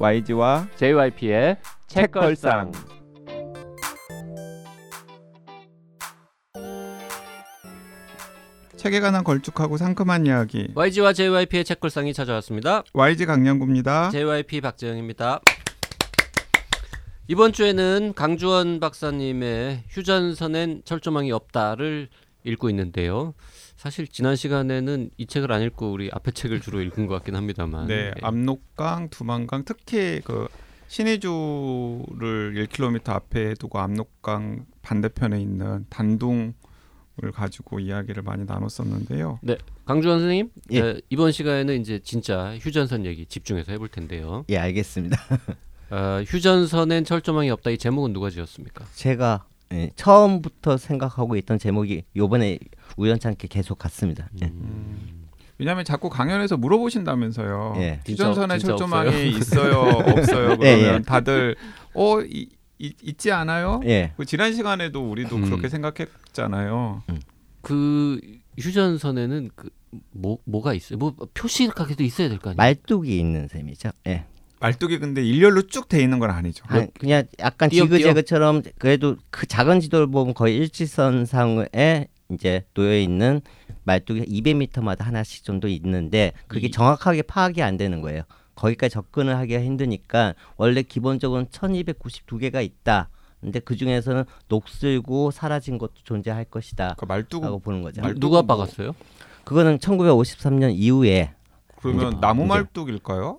YG와 JYP의 책걸상. 책에 관한 걸쭉하고 상큼한 이야기 YG와 JYP의 책걸상이 찾아왔습니다. YG 강량구입니다. JYP 박재영입니다. 이번 주에는 강주원 박사님의 휴전선엔 철조망이 없다를 읽고 있는데요. 사실 지난 시간에는 이 책을 안 읽고 우리 앞에 책을 주로 읽은 것 같긴 합니다만. 네, 예. 압록강, 두만강 특히 그 신의주를 1km 앞에 두고 압록강 반대편에 있는 단둥을 가지고 이야기를 많이 나눴었는데요. 강주원 선생님, 예. 에, 이번 시간에는 이제 진짜 휴전선 얘기 집중해서 해볼 텐데요. 예, 알겠습니다. 어, 휴전선엔 철조망이 없다 이 제목은 누가 지었습니까? 제가 예, 처음부터 생각하고 있던 제목이 요번에 우연찮게 계속 갔습니다. 예. 왜냐하면 자꾸 강연에서 물어보신다면서요. 예. 휴전선에 철조망이 있어요, 없어요. 그러면 예, 예. 다들 어 이, 이, 있지 않아요? 예. 그 지난 시간에도 우리도 음. 그렇게 생각했잖아요. 그 휴전선에는 그 뭐, 뭐가 있어요? 뭐 표시가게도 있어야 될 거 아니에요? 말뚝이 있는 셈이죠. 예. 말뚝이 근데 일렬로 쭉 돼 있는 건 아니죠. 한, 그냥 약간 띄엄띄엄? 지그재그처럼 그래도 그 작은 지도를 보면 거의 일직선상에 이제 놓여 있는 말뚝이 200m마다 하나씩 정도 있는데 그게 이- 정확하게 파악이 안 되는 거예요. 거기까지 접근을 하기가 힘드니까 원래 기본적으로는 1292개가 있다. 근데 그 중에서는 녹슬고 사라진 것도 존재할 것이다. 그러니까 말뚝 라고 보는 거죠. 말뚝은 누가 뭐- 박았어요? 그거는 1953년 이후에 그러면 이제- 나무 말뚝일까요?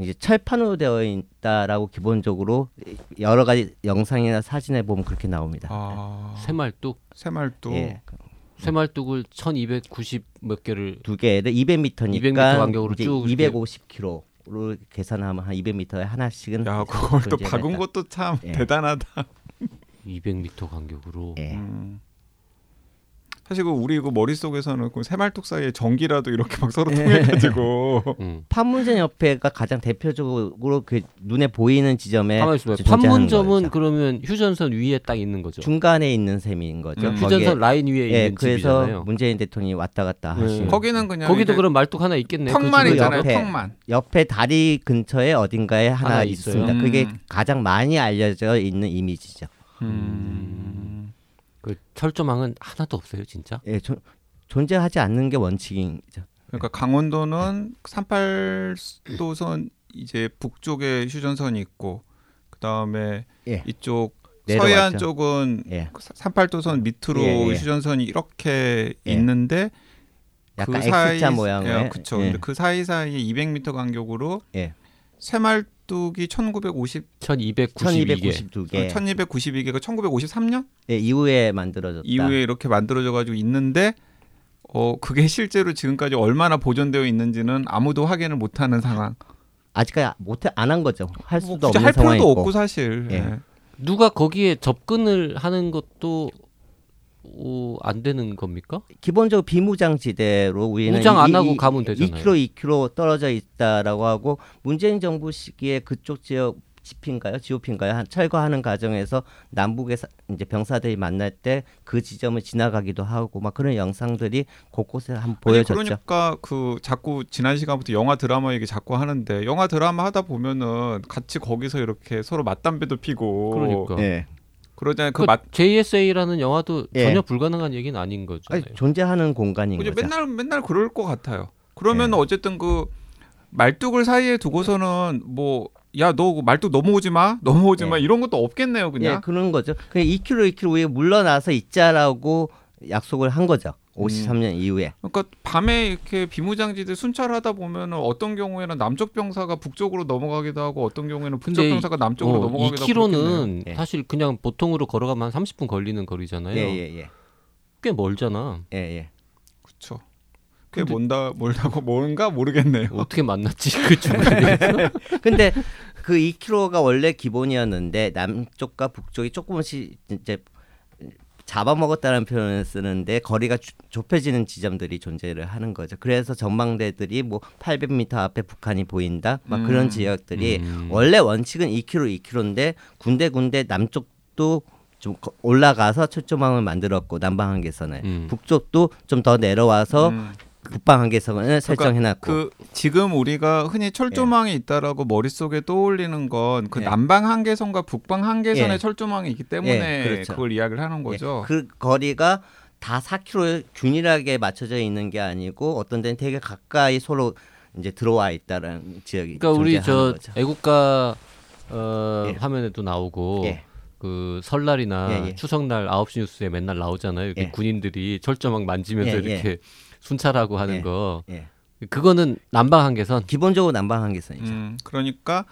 이제 철판으로 되어 있다라고 기본적으로 여러 가지 영상이나 사진에 보면 그렇게 나옵니다. 아, 새말뚝, 새말뚝. 예. 새말뚝을 1290 몇 개를 두 개를 200m니까 200m 간격으로 쭉 이렇게- 250km로 계산하면 한 200m에 하나씩은 야, 그걸 또 박은. 것도 참 예. 대단하다. 200m 간격으로 예. 음. 사실 그 우리 그 머릿속에서는 그 새말뚝 사이에 전기라도 이렇게 막 서로 통해가지고 음. 판문점 옆에가 가장 대표적으로 그 눈에 보이는 지점에 판문점은. 그러면 휴전선 위에 딱 있는 거죠. 중간에 있는 셈인 거죠. 음. 휴전선 라인 위에 예, 있는 그래서 집이잖아요. 문재인 대통령이 왔다 갔다 네. 하신 거기는 그냥 거기도 그럼 말뚝 하나 있겠네요. 턱만 그. 있잖아요. 옆에. 턱만. 옆에 다리 근처에 어딘가에 하나, 하나? 있습니다. 그게 음. 가장 많이 알려져 있는 이미지죠. 음. 그 철조망은 하나도 없어요, 진짜. 예, 존- 존재하지 않는 게 원칙이죠. 그러니까 강원도는 38도선 이제 북쪽에 휴전선이 있고 그 다음에 예. 이쪽 내려왔죠. 서해안 쪽은 예. 38도선 밑으로 예, 예. 휴전선이 이렇게 예. 있는데 약간 그 사이 모양의. 예. 근데 그 사이 사이에 200m 간격으로 예. 새말뚝이 1950 1292개. 1292개 1292개가 1953년 예, 이후에 만들어졌다. 이후에 이렇게 만들어져 가지고 있는데 어 그게 실제로 지금까지 얼마나 보존되어 있는지는 아무도 확인을 못 하는 상황. 아직까지 못해 안한 거죠. 할뭐 수도 굳이 없는 할 필요도 상황이고. 없고 사실. 예. 예. 누가 거기에 접근을 하는 것도 어, 안 되는 겁니까? 기본적으로 비무장지대로 우리는 무장 안 이- 하고 이- 가면 되잖아요. 2km, 2km 떨어져 있다라고 하고 문재인 정부 시기에 그쪽 지역 지피인가요, GOP인가요? 한 철거하는 과정에서 남북의 사- 이제 병사들이 만날 때 그 지점을 지나가기도 하고 막 그런 영상들이 곳곳에 아니, 보여졌죠. 그러니까 그 자꾸 지난 시간부터 영화 드라마 얘기 자꾸 하는데 영화 드라마 하다 보면은 같이 거기서 이렇게 서로 맞담배도 피고 그러니까. 예. 그러잖아요. 그 그 맞. JSA라는 영화도 예. 전혀 불가능한 얘기는 아닌 거죠. 아니, 존재하는 공간인? 거죠. 맨날 맨날 그럴 것 같아요. 그러면 예. 어쨌든 그 말뚝을 사이에 두고서는 뭐 야 너 말뚝 넘어오지 마, 넘어오지 마 예. 이런 것도 없겠네요, 예, 그냥. 그런 거죠. 그냥 2km, 2km 위에 물러나서 있자라고 약속을 한 거죠. 음. 53년 이후에. 그러니까 밤에 이렇게 비무장지대 순찰하다 보면은 어떤 경우에는 남쪽 병사가 북쪽으로 넘어가기도 하고 어떤 경우에는 북쪽 근데 병사가 남쪽으로 어, 넘어가기도 하고 그렇겠네요. 2km는 예. 사실 그냥 보통으로 걸어가면 한 30분 걸리는 거리잖아요. 예, 예, 예. 꽤 멀잖아. 예, 예. 그렇죠. 근데- 뭔다 뭘다고 뭔가 모르겠네요. 어떻게 만났지 그 중간에서? 근데 그 2km가 원래 기본이었는데 남쪽과 북쪽이 조금씩 이제 잡아먹었다는 표현을 쓰는데 거리가 주- 좁혀지는 지점들이 존재를 하는 거죠. 그래서 전망대들이 뭐 800m 앞에 북한이 보인다, 막 음. 그런 지역들이 음. 원래 원칙은 2km, 2km인데 군데군데 남쪽도 좀 거- 올라가서 철조망을 만들었고 남방 한계선에 음. 북쪽도 좀 더 내려와서 음. 북방 한계선을 설정해놨고 그 지금 우리가 흔히 철조망이 있다라고 머릿속에 떠올리는 건그 예. 남방 한계선과 북방 한계선의 예. 철조망이 있기 때문에 예, 그렇죠. 그걸 이야기를 하는 거죠. 예, 그 거리가 다 4km 균일하게 맞춰져 있는 게 아니고 어떤 데는 되게 가까이 서로 이제 들어와 있다는 지역이 그러니까 우리 저 존재하는 거죠. 애국가 어, 예. 화면에도 나오고 예. 그 설날이나 예, 예. 추석날 9시 뉴스에 맨날 나오잖아요. 이렇게 예. 군인들이 철조망 만지면서 예, 예. 이렇게 순찰하고 하는 예. 거. 예. 그거는 남방 한계선. 기본적으로 남방 한계선이죠. 음, 그러니까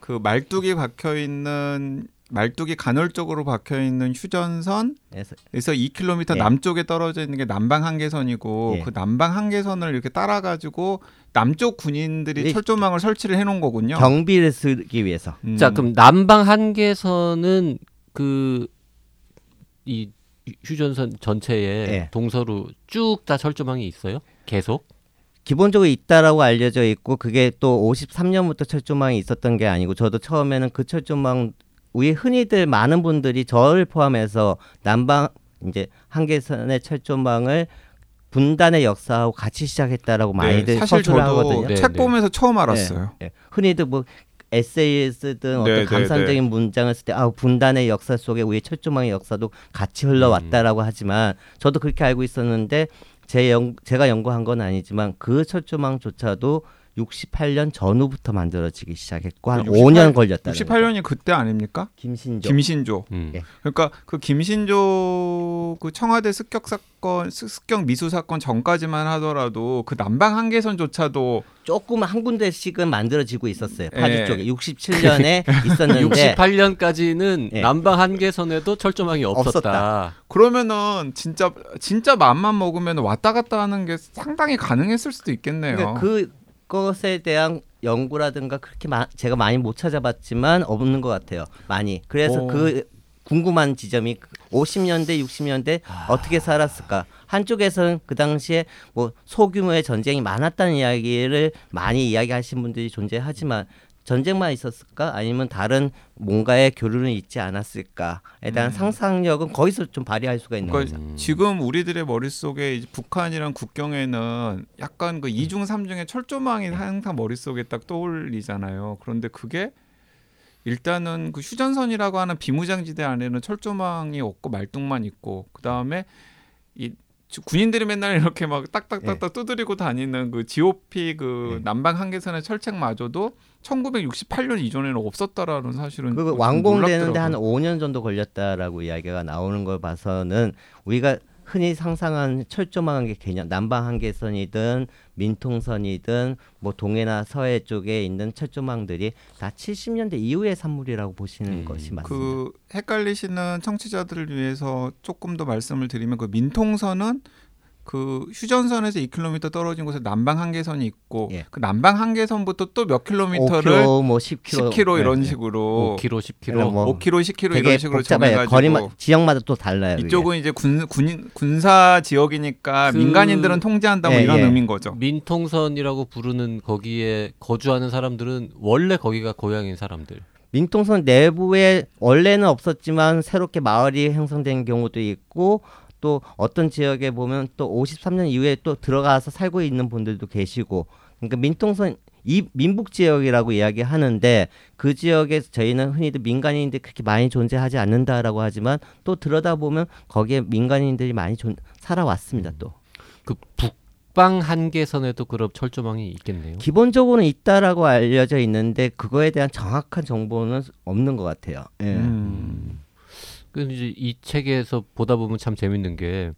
그 말뚝이 박혀 있는 말뚝이 간헐적으로 박혀 있는 휴전선 그래서 에서 2km 예. 남쪽에 떨어져 있는 게 남방 한계선이고 예. 그 남방 한계선을 이렇게 따라 가지고 남쪽 군인들이 이- 철조망을 설치를 해 놓은 거군요. 경비를 쓰기 위해서 음. 자, 그럼 남방 한계선은 그 이 휴전선 전체에 예. 동서로 쭉 다 철조망이 있어요? 계속? 기본적으로 있다라고 알려져 있고 그게 또 53년부터 철조망이 있었던 게 아니고 저도 처음에는 그 철조망 우리 흔히들 많은 분들이 저를 포함해서 남방 이제 한계선의 철조망을 분단의 역사하고 같이 시작했다라고 많이들 네, 사실 저도 하거든요. 네, 책 네. 보면서 처음 알았어요. 예. 흔히들 뭐 에세이를 쓰든 어떤 네, 네, 감상적인 네. 문장을 쓸 때 아, 분단의 역사 속에 우리 철조망의 역사도 같이 흘러왔다라고 음. 하지만 저도 그렇게 알고 있었는데 제 연, 제가 연구한 건 아니지만 그 철조망조차도 68년 전후부터 만들어지기 시작했고 한 68 5년 걸렸다는 거죠. 68년이 그때 아닙니까? 김신조 김신조. 음. 예. 그러니까 그 김신조 그 청와대 습격 사건, 습- 습격 미수 사건 전까지만 하더라도 그 남방 한계선조차도 조금 한 군데씩은 만들어지고 있었어요. 예. 파주 쪽에 67년에 있었는데 68년까지는 예. 남방 한계선에도 철조망이 없었다. 없었다. 그러면은 진짜 진짜 마음만 먹으면 왔다 갔다 하는 게 상당히 가능했을 수도 있겠네요. 그러니까 그 것에 대한 연구라든가 그렇게 마, 제가 많이 못 찾아봤지만 없는 것 같아요. 많이. 그래서 오. 그 궁금한 지점이 50년대, 60년대 어떻게 살았을까? 한쪽에서는 그 당시에 뭐 소규모의 전쟁이 많았다는 이야기를 많이 이야기하신 분들이 존재하지만 전쟁만 있었을까? 아니면 다른 뭔가의 교류는 있지 않았을까에 대한 상상력은 거기서 좀 발휘할 수가 있는 그러니까 거죠. 지금 우리들의 머릿속에 북한이랑 국경에는 약간 그 이중 삼중의 철조망이 항상 머릿속에 딱 떠올리잖아요. 그런데 그게 일단은 그 휴전선이라고 하는 비무장지대 안에는 철조망이 없고 말뚝만 있고 그다음에 이 주- 군인들이 맨날 이렇게 막 딱딱딱딱 두드리고 다니는 그 GOP 그 예. 남방 한계선의 철책마저도 1968년 이전에는 없었다라는 사실은 그좀 완공되는데 한 놀랍더라고요. 5년 정도 걸렸다라고 이야기가 나오는 걸 봐서는 우리가 흔히 상상한 철조망의 개념, 남방 한계선이든 민통선이든 뭐 동해나 서해 쪽에 있는 철조망들이 다 70년대 이후의 산물이라고 보시는 음, 것이 맞습니다. 그 헷갈리시는 청취자들을 위해서 조금 더 말씀을 드리면 그 민통선은 그 휴전선에서 2km 떨어진 곳에 남방 한계선이 있고 예. 그 남방 한계선부터 또 몇 킬로미터를 5km, 뭐 10km, 10km 이런 네, 네. 식으로 5km, 10km. 그럼 뭐 5km, 10km 되게 이런 식으로. 정해가지고 거리마 지역마다 또 달라요. 이쪽은 이제 군, 군 군사 지역이니까 그- 민간인들은 통제한다 뭐 예, 이런 예. 의미인 거죠. 민통선이라고 부르는 거기에 거주하는 사람들은 원래 거기가 고향인 사람들. 민통선 내부에 원래는 없었지만 새롭게 마을이 형성된 경우도 있고 또 어떤 지역에 보면 또 53년 이후에 또 들어가서 살고 있는 분들도 계시고 그러니까 민통선 이 민북 지역이라고 이야기하는데 그 지역에 저희는 흔히들 민간인들이 그렇게 많이 존재하지 않는다라고 하지만 또 들여다 보면 거기에 민간인들이 많이 존, 살아왔습니다 또 그 북방 한계선에도 그럼 철조망이 있겠네요. 기본적으로는 있다라고 알려져 있는데 그거에 대한 정확한 정보는 없는 것 같아요. 예. 음. 그 이제 이 책에서 보다 보면 참 재밌는 게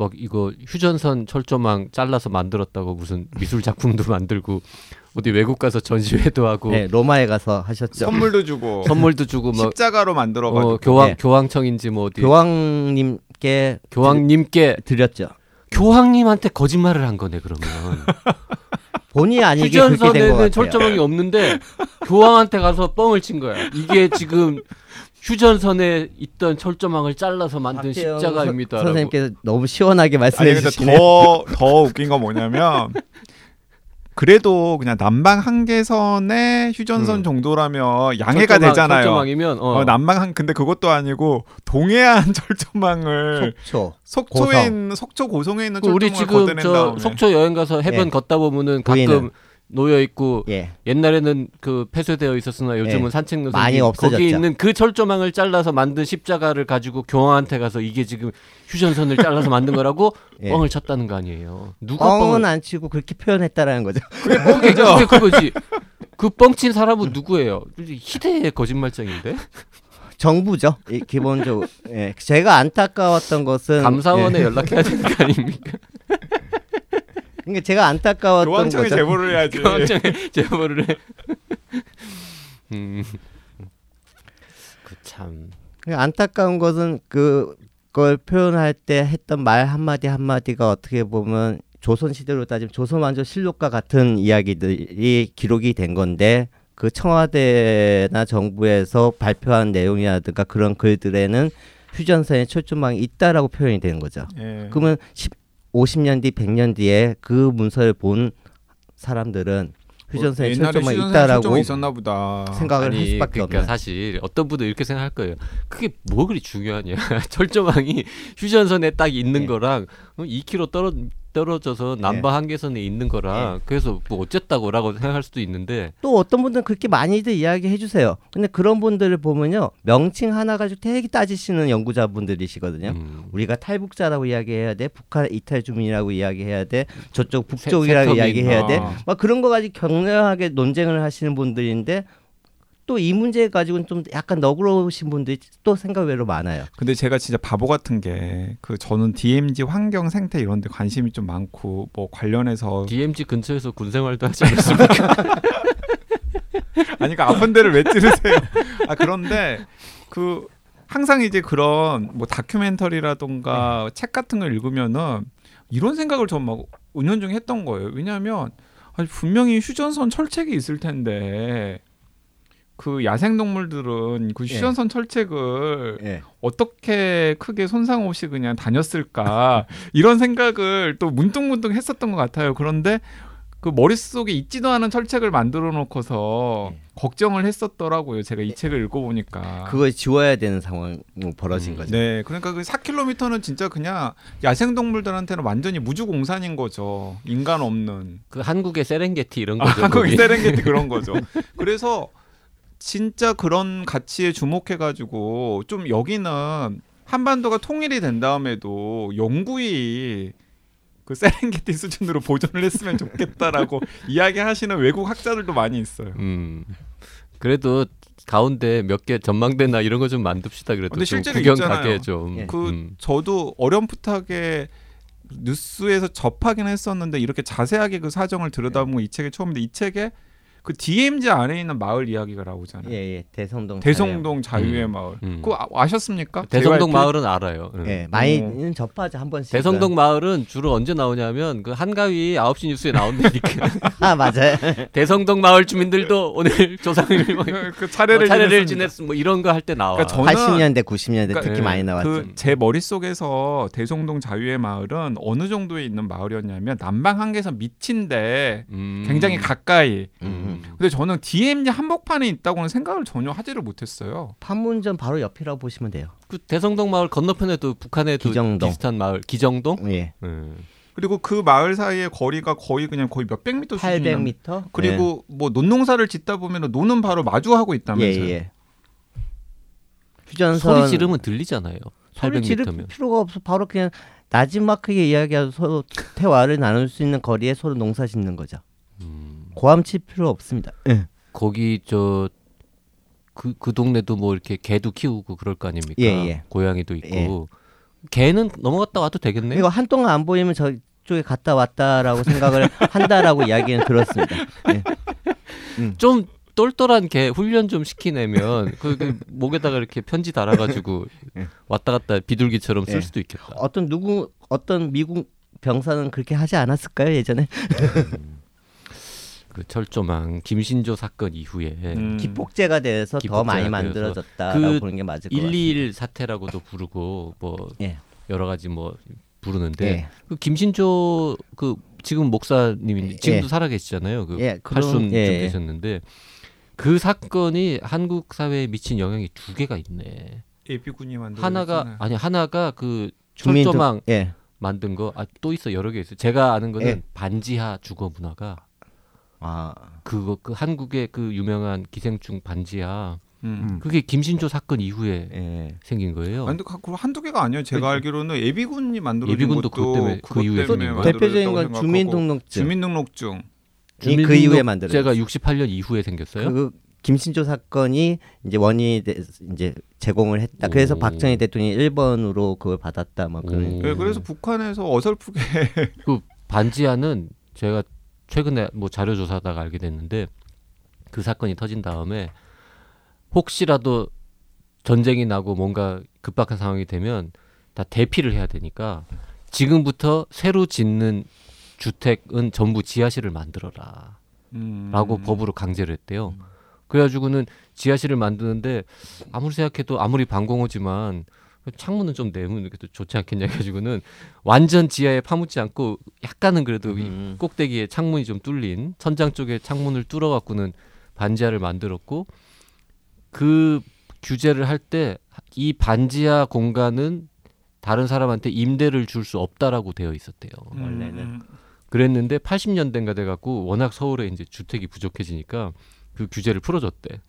막 이거 휴전선 철조망 잘라서 만들었다고 무슨 미술 작품도 만들고 어디 외국 가서 전시회도 하고 네, 로마에 가서 하셨죠. 선물도 주고 선물도 주고 막 십자가로 만들어 가지고 어, 교황 네. 교황청인지 뭐 어디 교황님께 교황님께 드렸죠. 교황님한테 거짓말을 한 거네 그러면 본의 아니게 그렇게 된것 같아요. 휴전선에는 철조망이 없는데 교황한테 가서 뻥을 친 거야. 이게 지금 휴전선에 있던 철조망을 잘라서 만든 십자가입니다. 선- 선생님께서 너무 시원하게 말씀해 주시네요. 더더 웃긴 건 뭐냐면 그래도 그냥 남방 한계선의 휴전선 음. 정도라면 양해가 철조망, 되잖아요. 철조망이면 어, 어, 남방 한 근데 그것도 아니고 동해안 철조망을 속초 속초에 고성. 있는 속초 고성에 있는 그 우리 철조망을 지금 걷어낸 저 속초 여행 가서 해변 예. 걷다 보면은 가끔 보이는. 놓여 있고 예 옛날에는 그 폐쇄되어 있었으나 요즘은 예. 산책 노선 많이 없어졌죠. 거기 있는 그 철조망을 잘라서 만든 십자가를 가지고 교황한테 가서 이게 지금 휴전선을 잘라서 만든 거라고 예. 뻥을 쳤다는 거 아니에요. 누가 뻥은 뻥을 안 치고 그렇게 표현했다라는 거죠. 그게 뻥이죠. 그게 그거지. 그 뻥친 사람은 누구예요? 희대의 거짓말쟁인데 정부죠. 이 기본적으로 예. 제가 안타까웠던 것은 감사원에 예. 연락해야 되는 거 아닙니까? 그러니까 제가 안타까웠던 교황청에 거죠. 제보를 해야지. 교황청에 제보를 해. 음. 그참 그러니까 안타까운 것은 그걸 표현할 때 했던 말 한마디 한마디가 어떻게 보면 조선 시대로 따지면 조선 왕조 실록과 같은 이야기들이 기록이 된 건데 그 청와대나 정부에서 발표한 내용이라든가 그런 글들에는 휴전선에 철조망이 있다라고 표현이 되는 거죠. 예. 그러면 10, 50년 뒤, 100년 뒤에 그 문서를 본 사람들은 휴전선에 뭐 철조망이 휴전선에 있다라고 철조망이 있었나 보다. 생각을 할 아니 수밖에 그러니까 없는. 사실 어떤 분들 이렇게 생각할 거예요. 그게 뭐 그리 중요하냐? 철조망이 휴전선에 딱 있는 예. 거랑 어, 2km 떨어 떨어져서 남바 한계선에 있는 거랑 그래서 뭐 어쨌다고라고 생각할 수도 있는데 또 어떤 분들은 그렇게 많이들 이야기해 주세요. 근데 그런 분들을 보면요. 명칭 하나 가지고 되게 따지시는 연구자분들이시거든요. 음, 우리가 탈북자라고 이야기해야 돼. 북한 이탈 주민이라고 이야기해야 돼. 저쪽 세- 북쪽이라고 세터민, 이야기해야 돼. 아. 막 그런 거 가지고 격렬하게 논쟁을 하시는 분들인데 또 이 문제 가지고는 좀 약간 너그러우신 분들이 또 생각 외로 많아요. 근데 제가 진짜 바보 같은 게 그 저는 DMZ 환경 생태 이런 데 관심이 좀 많고 뭐 관련해서 DMZ 근처에서 군 생활도 하지 않았습니까? 아니 그 아픈 데를 왜 찌르세요? 아 그런데 그 항상 이제 그런 뭐 다큐멘터리라던가 책 같은 걸 읽으면은 이런 생각을 전막 은연중에 했던 거예요. 왜냐하면 아니 분명히 휴전선 철책이 있을 텐데 그 야생 동물들은 그 예. 휴전선 철책을 예. 어떻게 크게 손상 없이 그냥 다녔을까 이런 생각을 또 문득문득 했었던 것 같아요. 그런데 그 머릿속에 있지도 않은 철책을 만들어 놓고서 네. 걱정을 했었더라고요. 제가 이 책을 읽어 보니까. 그걸 지워야 되는 상황이 벌어진 음, 거죠. 네, 그러니까 그 4km는 진짜 그냥 야생 동물들한테는 완전히 무주공산인 거죠. 인간 없는. 그 한국의 세렝게티 이런 아, 거죠. 한국의 거기. 세렝게티 그런 거죠. 그래서 진짜 그런 가치에 주목해가지고 좀 여기는 한반도가 통일이 된 다음에도 영구히 그 세렝게티 수준으로 보존을 했으면 좋겠다라고 이야기하시는 외국 학자들도 많이 있어요. 음. 그래도 가운데 몇 개 전망대나 이런 거 좀 만듭시다 그래도 근데 좀 실제로 구경 있잖아요. 가게 좀. 예. 그 음. 저도 어렴풋하게 뉴스에서 접하긴 했었는데 이렇게 자세하게 그 사정을 들여다보면 이 책이 처음인데 이 책에 그 DMZ 안에 있는 마을 이야기가 나오잖아요. 예, 예. 대성동. 대성동 자유 의 음. 마을. 음. 그거 아, 아셨습니까? 대성동 JYP? 마을은 알아요. 응. 자유. 예, 많이는 접하죠 한 번씩. 대성동 마을은 주로 언제 나오냐면 그 한가위 9시 뉴스에 나온다니까. 아 맞아요. 대성동 마을 주민들도 오늘 조상을 뭐그 차례를, 차례를 지냈습니다. 지냈 뭐 이런 거 할 때 나와. 그러니까 저는 80년대 90년대 그러니까 특히 예, 많이 나왔죠. 그 제 머릿속에서 대성동 자유의 마을은 어느 정도에 있는 마을이었냐면 남방 한계선 밑인데 음. 굉장히 가까이. 음. 근데 저는 DMZ 한복판에 있다고는 생각을 전혀 하지를 못했어요. 판문점 바로 옆이라고 보시면 돼요. 그 대성동 마을 건너편에도 북한에도 기정동. 비슷한 마을 기정동. 예. 음. 그리고 그 마을 사이의 거리가 거의 그냥 거의 몇백 미터 수준이 800m. 그리고 뭐 논농사를 짓다 보면 노는 바로 마주하고 예, 있다면서요. 예. 휴전선 소리 지르면 들리잖아요. 소리 지를 800m면. 필요가 없어. 바로 그냥 나지막하게 이야기하고 서로 대화를 나눌 수 있는 거리에 서로 농사 짓는 거죠. 음. 고함 칠 필요 없습니다. 예. 거기 저 그, 그 동네도 뭐 이렇게 개도 키우고 그럴 거 아닙니까? 예, 예. 고양이도 있고. 예. 개는 넘어갔다 와도 되겠네. 이거 한동안 안 보이면 저쪽에 갔다 왔다라고 생각을 한다라고 이야기는 들었습니다. 예. 좀 똘똘한 개 훈련 좀 시키내면 그, 그 목에다가 이렇게 편지 달아가지고 예. 왔다 갔다 비둘기처럼 쓸 예. 수도 있겠다. 어떤 누구 어떤 미국 병사는 그렇게 하지 않았을까요 예전에? 그 철조망 김신조 사건 이후에 음. 기폭제가 돼서 더 기폭제가 많이 돼서 만들어졌다라고 그 보는 게 맞을 것 같아요. 121 사태라고도 부르고 뭐 예. 여러 가지 뭐 부르는데 예. 그 김신조 그 지금 목사님이 예. 지금도 살아계시잖아요. 그 예, 팔순 예, 좀 예. 되셨는데 그 사건이 한국 사회에 미친 영향이 두 개가 있네. 예비군이 만든 하나가 아니 하나가 그 철조망 예. 만든 거 아 또 있어 여러 개 있어요. 제가 아는 거는 예. 반지하 주거 문화가 아, 그거 그 한국의 그 유명한 기생충 반지하 음. 그게 김신조 사건 이후에 예. 생긴 거예요. 아니 근데 그 한두 개가 아니에요. 제가 그- 알기로는 예비군이 만들어진 예비군도 것도 그것 때문에 그 이후에. 대표적인 건 주민등록증. 주민등록증. 이그 이후에 만들어졌어요. 제가 68년 이후에 생겼어요. 그 김신조 사건이 이제 원인이 돼- 이제 제공을 했다. 그래서 오. 박정희 대통령이 1번으로 그걸 받았다. 막 그런. 오. 예, 그래서 북한에서 어설프게 그 반지하는 제가 최근에 뭐 자료 조사하다가 알게 됐는데 그 사건이 터진 다음에 혹시라도 전쟁이 나고 뭔가 급박한 상황이 되면 다 대피를 해야 되니까 지금부터 새로 짓는 주택은 전부 지하실을 만들어라. 음. 라고 법으로 강제를 했대요. 그래가지고는 지하실을 만드는데 아무리 생각해도 아무리 방공호지만 창문은 좀 내면 게 좋지 않겠냐 해가지고는 완전 지하에 파묻지 않고 약간은 그래도 이 음. 꼭대기에 창문이 좀 뚫린 천장 쪽에 창문을 뚫어 갖고는 반지하를 만들었고 그 규제를 할 때 이 반지하 공간은 다른 사람한테 임대를 줄 수 없다라고 되어 있었대요. 음, 원래는. 음. 그랬는데 80년대인가 돼갖고 워낙 서울에 이제 주택이 부족해지니까 그 규제를 풀어줬대.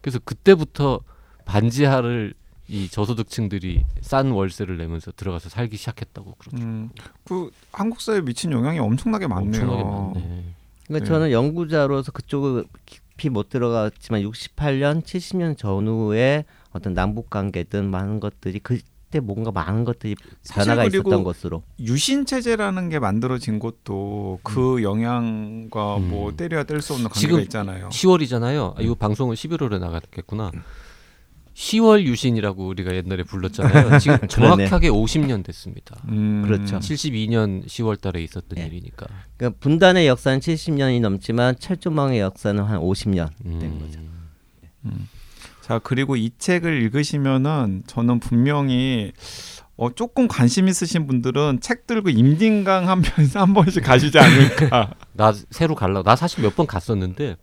그래서 그때부터 반지하를 이 저소득층들이 싼 월세를 내면서 들어가서 살기 시작했다고 그러죠. 음. 그 한국 사회에 미친 영향이 엄청나게 많네요. 엄청나게 많네. 그러니까 네. 저는 연구자로서 그쪽을 깊이 못 들어갔지만 68년, 70년 전후에 어떤 남북 관계든 많은 것들이 그때 뭔가 많은 것들이 변화가 있었던 것으로. 유신 체제라는 게 만들어진 것도 그 영향과 음. 뭐 때려야 뗄 수 없는 관계가 지금 있잖아요. 10월이잖아요. 아, 이거 방송은 11월에 나갔겠구나. 10월 유신이라고 우리가 옛날에 불렀잖아요. 지금 정확하게 50년 됐습니다. 음. 그렇죠. 72년 10월 달에 있었던 예. 일이니까. 그러니까 분단의 역사는 70년이 넘지만 철조망의 역사는 한 50년 된 음. 거죠. 자 그리고 이 책을 읽으시면은 저는 분명히 어, 조금 관심 있으신 분들은 책 들고 임진강 한 편 한 번씩 가시지 않을까. 나 새로 갈라. 나 사실 몇 번 갔었는데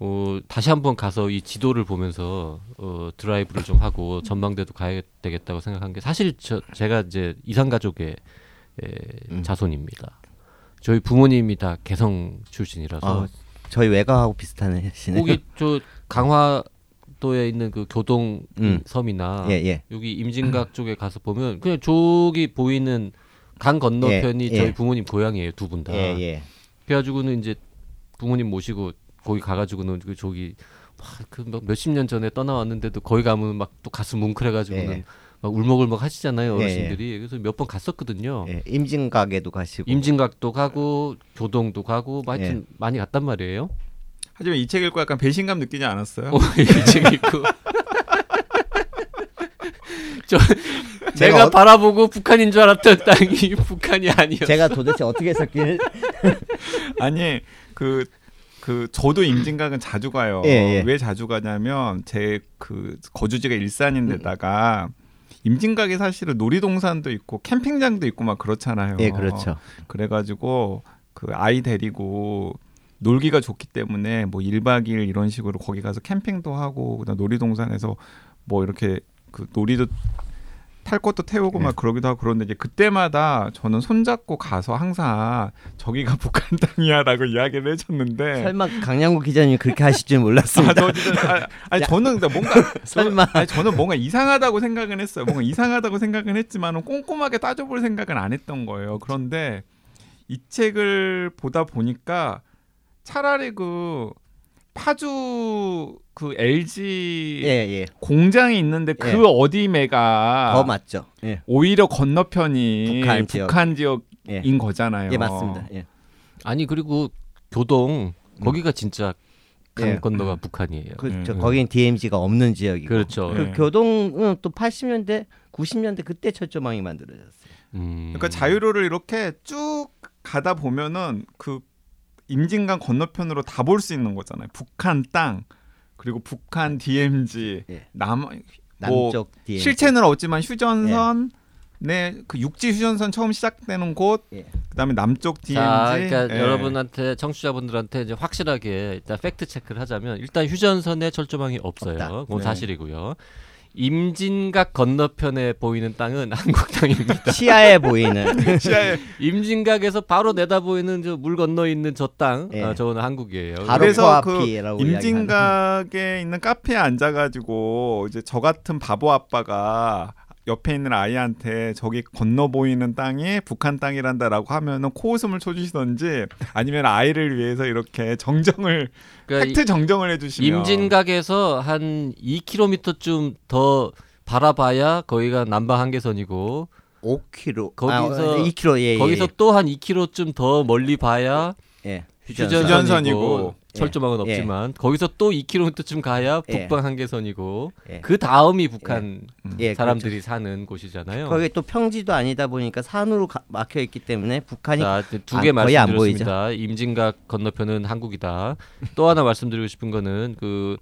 어, 다시 한번 가서 이 지도를 보면서 어, 드라이브를 좀 하고 전망대도 가야 되겠다고 생각한 게 사실 저, 제가 이제 이산 가족의 에, 음. 자손입니다. 저희 부모님이 다 개성 출신이라서 아, 저희 외가하고 비슷하시네요. 거기 저 강화도에 있는 그 교동 음. 섬이나 예, 예. 여기 임진각 쪽에 가서 보면 그냥 저기 보이는 강 건너편이 예, 예. 저희 부모님 고향이에요 두 분 다. 예, 예. 그래가지고는 이제 부모님 모시고 거기 가가지고는 그 저기 그 몇십 년 전에 떠나왔는데도 거기 가면 막 또 가슴 뭉클해가지고는 예. 막 울먹울먹 하시잖아요 예, 예. 어르신들이 그래서 몇 번 갔었거든요. 예. 임진각에도 가시고. 임진각도 가고 교동도 가고 뭐 하여튼 예. 많이 갔단 말이에요. 하지만 이 책 읽고 약간 배신감 느끼지 않았어요? 어, 이책 있고. 저 제가 내가 어- 바라보고 북한인 줄 알았던 땅이 북한이 아니었어. 제가 도대체 어떻게 했었길 아니 그. 그 저도 임진각은 자주 가요. 예, 예. 왜 자주 가냐면 제 그 거주지가 일산인데다가 임진각에 사실은 놀이동산도 있고 캠핑장도 있고 막 그렇잖아요. 예, 그렇죠. 그래가지고 그 아이 데리고 놀기가 좋기 때문에 뭐 1박 2일 이런 식으로 거기 가서 캠핑도 하고 그다음 놀이동산에서 뭐 이렇게 그 놀이도 탈 것도 태우고 네. 막 그러기도 하고 그런데 이제 그때마다 저는 손잡고 가서 항상 저기가 북한 땅이야라고 이야기를 해줬는데 설마 강양구 기자님이 그렇게 하실 줄 아, 몰랐습니다. 저 진짜 아, 아니 야. 저는 근데 뭔가 설마. 아니, 저는 뭔가 이상하다고 생각은 했어요. 뭔가 이상하다고 생각은 했지만은 꼼꼼하게 따져볼 생각은 안 했던 거예요. 그런데 이 책을 보다 보니까 차라리 그 파주 그 LG 예, 예. 공장이 있는데 그 예. 어디매가 더 맞죠. 예. 오히려 건너편이 북한 북한, 지역. 지역인 예. 거잖아요. 예, 맞습니다. 예. 아니 그리고 교동 거기가 진짜 강 예. 건너가 북한이에요. 그렇죠. 음. 거긴 DMZ가 없는 지역이고. 그렇죠. 그 예. 교동은 또 80년대, 90년대 그때 철조망이 만들어졌어요. 음. 그러니까 자유로를 이렇게 쭉 가다 보면은 그 임진강 건너편으로 다 볼 수 있는 거잖아요. 북한 땅 그리고 북한 DMZ 예. 남뭐 남쪽 DMZ. 실체는 없지만 휴전선 네, 그 육지 휴전선 처음 시작되는 곳, 예. 그다음에 남쪽 DMZ. 자, 그러니까 예. 여러분한테 청취자분들한테 이제 확실하게 일단 팩트 체크를 하자면 일단 휴전선에 철조망이 없어요. 없다. 그건 네. 사실이고요. 임진각 건너편에 보이는 땅은 한국 땅입니다. 시야에 보이는 시야에 임진각에서 바로 내다 보이는 저 물 건너 있는 저 땅, 예. 아, 저거는 한국이에요. 바로 그래서 그. 임진각에 있는 카페에 앉아가지고 이제 저 같은 바보 아빠가 옆에 있는 아이한테 저기 건너 보이는 땅이 북한 땅이란다라고 하면은 코웃음을 쳐주시던지 아니면 아이를 위해서 이렇게 정정을 그러니까 팩트 정정을 해주시면 임진각에서 한 2km쯤 더 바라봐야 거기가 남방 한계선이고 5km 거기서- 아, 2km 예, 예. 거기서 또 한 2km쯤 더 멀리 봐야 예. 휴전선이고 휴전선이고. 철조망은 예. 없지만 거기서 또 2km쯤 가야 예. 북방 한계선이고 예. 그 다음이 북한 예, 사람들이 사는 곳이잖아요. 거기 또 평지도 아니다 보니까 산으로 가- 막혀 있기 때문에 북한이 자, 두개 안- 거의 안 말씀드렸습니다. 임진각 건너편은 한국이다. 또 하나 말씀드리고 싶은 거는 그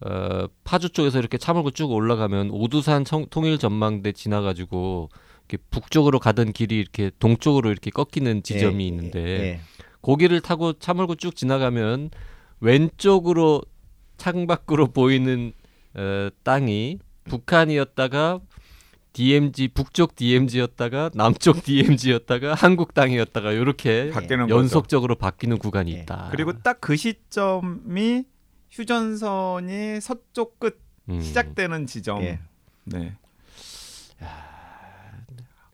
어, 파주 쪽에서 이렇게 차물고 쭉 올라가면 오두산 청, 통일 전망대 지나가지고 이렇게 북쪽으로 가던 길이 이렇게 동쪽으로 이렇게 꺾이는 지점이 예, 있는데 예. 고기를 타고 차물고 쭉 지나가면 왼쪽으로 창밖으로 보이는 어, 땅이 북한이었다가 DMZ 북쪽 DMZ였다가 남쪽 DMZ였다가 한국 땅이었다가 이렇게 바뀌는 거죠. 연속적으로 바뀌는 구간이 예. 있다. 그리고 딱 그 시점이 휴전선이 서쪽 끝 음. 시작되는 지점. 예. 네.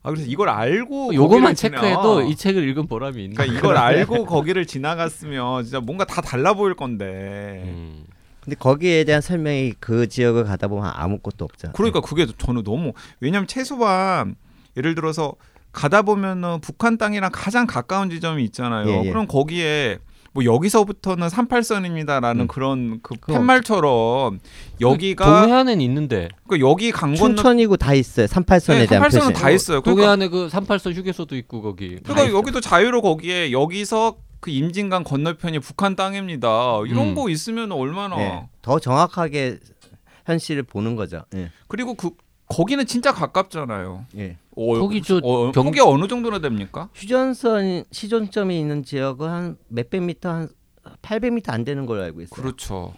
아 그래서 이걸 알고 요것만 체크해도 이 책을 읽은 보람이 있는. 그러니까 이걸 알고 거기를 지나갔으면 진짜 뭔가 다 달라 보일 건데. 음. 근데 거기에 대한 설명이 그 지역을 가다 보면 아무것도 없잖아. 그러니까 그게 저는 너무 왜냐면 최소한 예를 들어서 가다 보면은 북한 땅이랑 가장 가까운 지점이 있잖아요. 예, 예. 그럼 거기에 뭐 여기서부터는 38선입니다라는 음. 그런 그. 팻말처럼 여기가 동해안엔 있는데 그 여기 강 건너 춘천이고 다 있어요. 38선에 네, 대한 38선은 표시. 다 있어요. 그러니까, 동해안에 그 38선 휴게소도 있고 거기. 그러니까 있어요. 여기도 자유로 거기에 여기서 그 임진강 건너편이 북한 땅입니다. 이런 음. 거 있으면 얼마나 예. 더 정확하게 현실을 보는 거죠. 예. 그리고 그 거기는 진짜 가깝잖아요. 예. 어, 거기 저 어, 경- 거기 어느 정도나 됩니까? 휴전선 시전점이 있는 지역은 한 몇백 미터 한 800m 안 되는 걸로 알고 있어요. 그렇죠.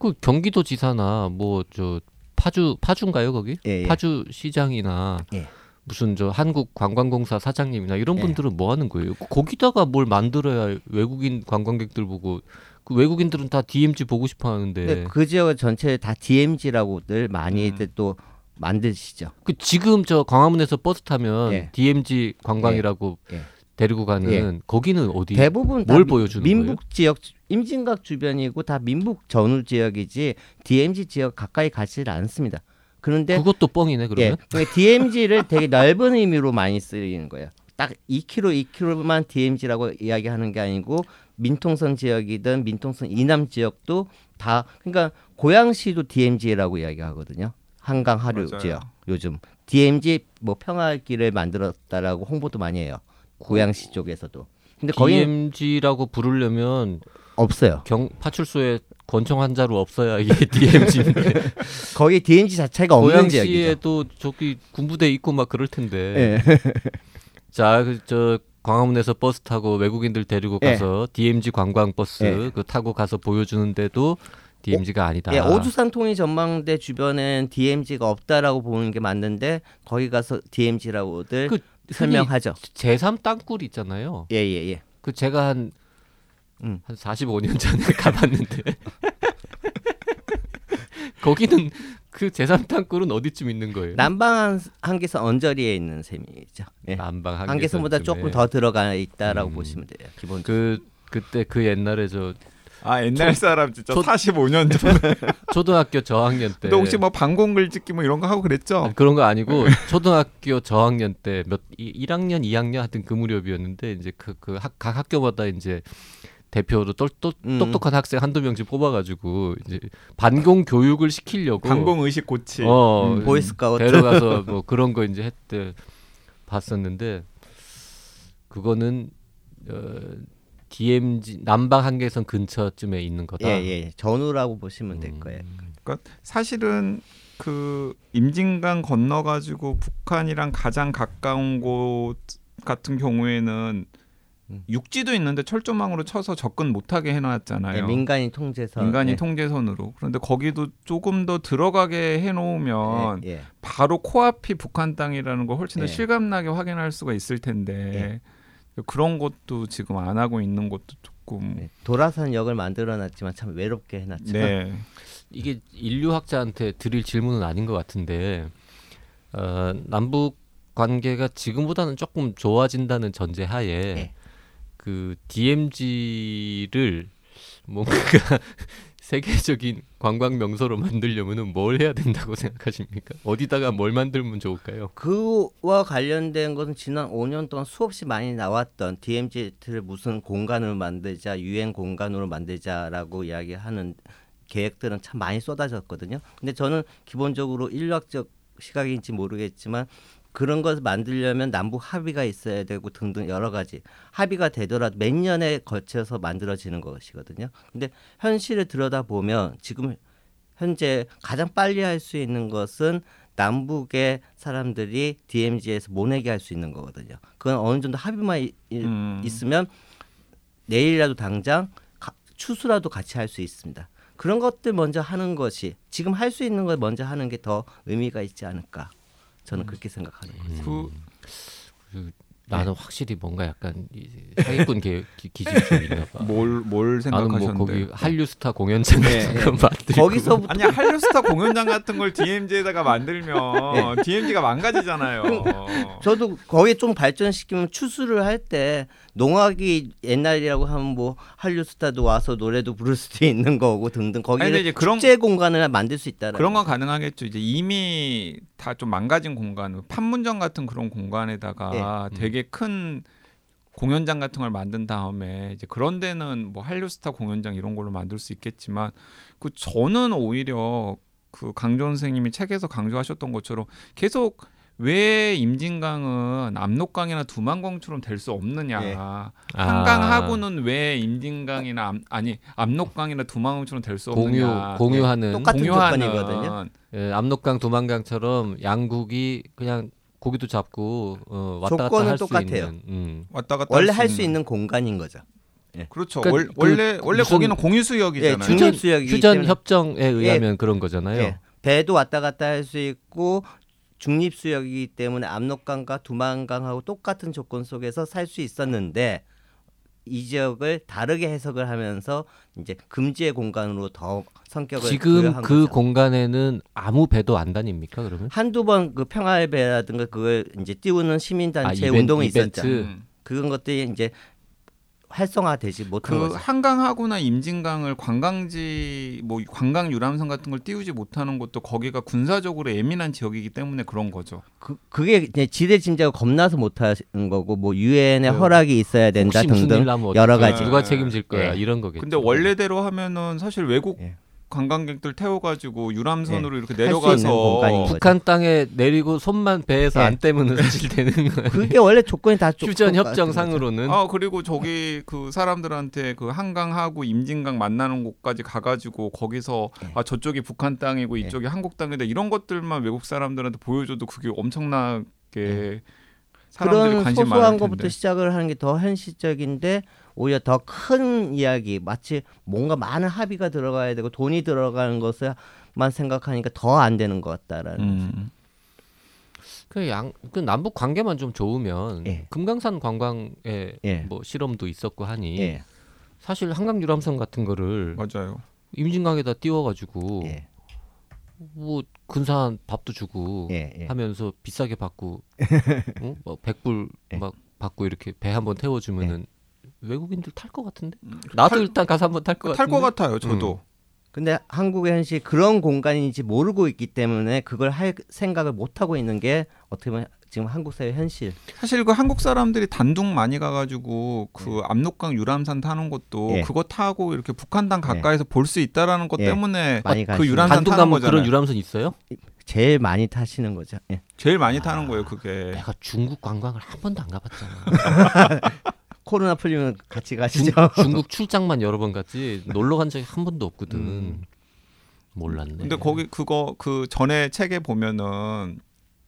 그 경기도 지사나 뭐 저 파주 파주인가요 거기? 예, 예. 파주 시장이나 예. 무슨 저 한국 관광공사 사장님이나 이런 예. 분들은 뭐 하는 거예요? 거기다가 뭘 만들어야 외국인 관광객들 보고 그 외국인들은 다 DMZ 보고 싶어 하는데 그 지역을 전체 다 DMZ라고들 많이들 또 만드시죠. 그 지금 저 광화문에서 버스 타면 예. DMZ 관광이라고 예. 예. 데리고 가는 예. 거기는 어디? 대부분 다뭘 미- 보여주는 민북 지역 임진각 주변이고 다 민북 전후 지역이지 DMZ 지역 가까이 가지 않습니다. 그런데 그것도 뻥이네 그러면. 예, DMZ를 되게 넓은 의미로 많이 쓰이는 거예요. 딱 2km, 2km만 DMZ라고 이야기하는 게 아니고 민통선 지역이든 민통선 이남 지역도 다 그러니까 고양시도 DMZ라고 이야기하거든요. 한강 하류 맞아요. 지역 요즘 DMZ 뭐 평화길을 만들었다라고 홍보도 많이 해요. 고양시 쪽에서도. 근데 거기는 DMZ라고 부르려면 없어요. 경 파출소에 권총 한 자루 없어야 이게 DMZ인데 거기 DMZ 자체가 없는 지역이죠. 고양시에도 저기 군부대 있고 막 그럴 텐데. 예. 자, 그저 광화문에서 버스 타고 외국인들 데리고 예. 가서 DMZ 관광 버스 예. 그 타고 가서 보여주는데도 DMZ가 아니다. 예, 오두산 통일 전망대 주변엔 DMZ가 없다라고 보는 게 맞는데 거기 가서 DMZ라고들 그 설명하죠. 제3 땅굴 있잖아요. 예, 예, 예. 그 제가 한, 음. 한 45년 전에 가봤는데 거기는 그 제3 땅굴은 어디쯤 있는 거예요? 남방 한계선 언저리에 있는 셈이죠. 예. 남방 한계선보다. 조금 더 들어가 있다라고 음. 보시면 돼요. 기본. 그 그때 그 옛날에 저 아 옛날 사람 진짜 저- 45년 전. 초등학교 저학년 때 근데 혹시 뭐 방공글 찍기 뭐 이런 거 하고 그랬죠? 아니, 그런 거 아니고 초등학교 저학년 때 몇 1학년 2학년 하여튼 그 무렵이었는데 이제 그그각 학교마다 이제 대표로 똘, 똘, 음. 똑똑한 학생 한두 명씩 뽑아가지고 이제 반공 교육을 시키려고 방공 의식 고치. 어 음, 보이스카우트. 데려가서 뭐 그런 거 이제 했대 봤었는데 그거는 어, DMZ 남방 한계선 근처쯤에 있는 거다. 예, 예. 전후라고 보시면 될 음. 거예요. 그러니까 사실은 그 임진강 건너 가지고 북한이랑 가장 가까운 곳 같은 경우에는 음. 육지도 있는데 철조망으로 쳐서 접근 못하게 해놨잖아요. 예, 민간인 통제선. 민간인 예. 통제선으로. 그런데 거기도 조금 더 들어가게 해놓으면 예, 예. 바로 코앞이 북한 땅이라는 걸 훨씬 더 예. 실감나게 확인할 수가 있을 텐데 그런 것도 지금 안 하고 있는 것도 조금 예. 도라산 역을 만들어놨지만 참 외롭게 해놨죠. 네. 이게 인류학자한테 드릴 질문은 아닌 것 같은데 어, 남북 관계가 지금보다는 조금 좋아진다는 전제하에 네. 그 DMZ를 뭔가 세계적인 관광 명소로 만들려면은 뭘 해야 된다고 생각하십니까? 어디다가 뭘 만들면 좋을까요? 그와 관련된 것은 지난 5년 동안 수없이 많이 나왔던 DMZ를 무슨 공간으로 만들자, 유엔 공간으로 만들자라고 이야기하는 계획들은 참 많이 쏟아졌거든요. 근데 저는 기본적으로 인류학적 시각인지 모르겠지만 그런 것을 만들려면 남북 합의가 있어야 되고 등등 여러 가지 합의가 되더라도 몇 년에 걸쳐서 만들어지는 것이거든요. 근데 현실을 들여다보면 지금 현재 가장 빨리 할 수 있는 것은 남북의 사람들이 DMZ에서 모내게 할 수 있는 거거든요. 그건 어느 정도 합의만 음. 있으면 내일이라도 당장 가- 추수라도 같이 할 수 있습니다. 그런 것들 먼저 하는 것이 지금 할 수 있는 걸 먼저 하는 게 더 의미가 있지 않을까 저는 그렇게 생각하는 거죠. 그 그 나는 확실히 뭔가 약간 이 사기꾼 계 기- 기질이 좀 있나 봐. 뭘, 뭘 나는 뭐 생각하셨는데? 거기 한류 스타 공연장 네, 같은 거 만들고 거기서부터 아니 한류 스타 공연장 같은 걸 DMZ에다가 만들면 DMZ가 망가지잖아요. 저도 거기에 좀 발전시키면 추수를 할 때 농악이 옛날이라고 하면 뭐 한류 스타도 와서 노래도 부를 수도 있는 거고 등등 거기를 이제 그런- 축제 공간을 만들 수 있다는 그런 건 가능하겠죠. 이제 이미 다 좀 망가진 공간, 판문점 같은 그런 공간에다가 네. 되게 큰 공연장 같은 걸 만든 다음에 이제 그런 데는 뭐 한류 스타 공연장 이런 걸로 만들 수 있겠지만 그 저는 오히려 그 강조 선생님이 책에서 강조하셨던 것처럼 계속 왜 임진강은 압록강이나 두만강처럼 될 수 없느냐. 예. 한강하고는 왜 임진강이나 압, 아니 압록강이나 두만강처럼 될수 공유 없느냐. 공유 하는 똑같은 공유하는 조건이거든요. 예, 압록강 두만강처럼 양국이 그냥 고기도 잡고 어, 왔다 갔다 조건은 할수 똑같아요. 있는. 음. 왔다 갔다 원래 할 수 있는 공간인 거죠. 그렇죠. 그러니까 월, 그 원래 원래 무슨- 거기는 공유 수역이잖아요. 예, 중립 수역이기 휴전 협정에 의하면 그런 거잖아요. 예, 배도 왔다 갔다 할 수 있고 중립수역이기 때문에 압록강과 두만강하고 똑같은 조건 속에서 살 수 있었는데 이 지역을 다르게 해석을 하면서 이제 금지의 공간으로 더 성격을 지금 그 거죠. 공간에는 아무 배도 안 다닙니까 그러면? 한두 번 그 평화의 배라든가 그걸 이제 띄우는 시민단체 아, 이벤- 운동이 이벤트. 있었죠. 음. 그런 것들이 이제 활성화되지 못한 그 거죠. 한강하고나 임진강을 관광지 뭐 관광 유람선 같은 걸 띄우지 못하는 것도 거기가 군사적으로 예민한 지역이기 때문에 그런 거죠. 그, 그게 이제 지대 짐작을 겁나서 못하는 거고 뭐 유엔의 그 허락이 있어야 된다 등등 여러? 가지. 누가 책임질 거야 예. 이런 거겠죠. 근데 원래대로 하면은 사실 외국 예. 관광객들 태워가지고 유람선으로 이렇게 수 있는 내려가서 거죠. 북한 땅에 내리고 손만 배에서 예. 안 떼면 사실 되는 거예요. 그게 원래 조건이 다 조- 휴전 협정상으로는 아 그리고 저기 그 사람들한테 그 한강하고 임진강 만나는 곳까지 가가지고 거기서 예. 아 저쪽이 북한 땅이고 이쪽이 한국 땅이다 이런 것들만 외국 사람들한테 보여줘도 그게 엄청나게 사람들이 그런 관심 소소한 것부터. 시작을 하는 게 더 현실적인데 오히려 더 큰 이야기 마치 뭔가 많은 합의가 들어가야 되고 돈이 들어가는 것을만 생각하니까 더 안 되는 것 같다라는 음. 그양그 남북 관계만 좀 좋으면 예. 금강산 관광에 예. 뭐 실험도 있었고 하니 예. 사실 한강 유람선 같은 거를 맞아요. 임진강에다 띄워가지고 예. 뭐 근사한 밥도 주고 예. 예. 하면서 비싸게 받고 어? 뭐 100불 예. 막 받고 이렇게 배 한번 태워주면은 외국인들 탈 것 같은데 음, 나도 탈- 일단 가서 한번 탈 것 같은데 탈것 같아요. 저도. 근데 한국의 현실 그런 공간인지 모르고 있기 때문에 그걸 할 생각을 못 하고 있는 게 어떻게 보면 지금 한국 사회 현실. 사실 그 한국 사람들이 단둥 많이 가가지고 그 압록강 유람선 타는 것도 예. 그거 타고 이렇게 북한 땅 가까이서 볼수 있다라는 것 예. 때문에 많이 그. 유람선 단둥 타는 거잖아요. 그런 유람선 있어요? 제일 많이 타시는 거죠. 예. 제일 많이 타는 거예요. 그게. 내가 중국 관광을 한 번도 안 가봤잖아. 코로나 풀리면 같이 중, 가시죠. 중 국 출장만 여러 번 갔지 놀러 간 적이 한 번도 없거든. 음. 몰랐네. 근데 거기 그거 그 전에 책에 보면은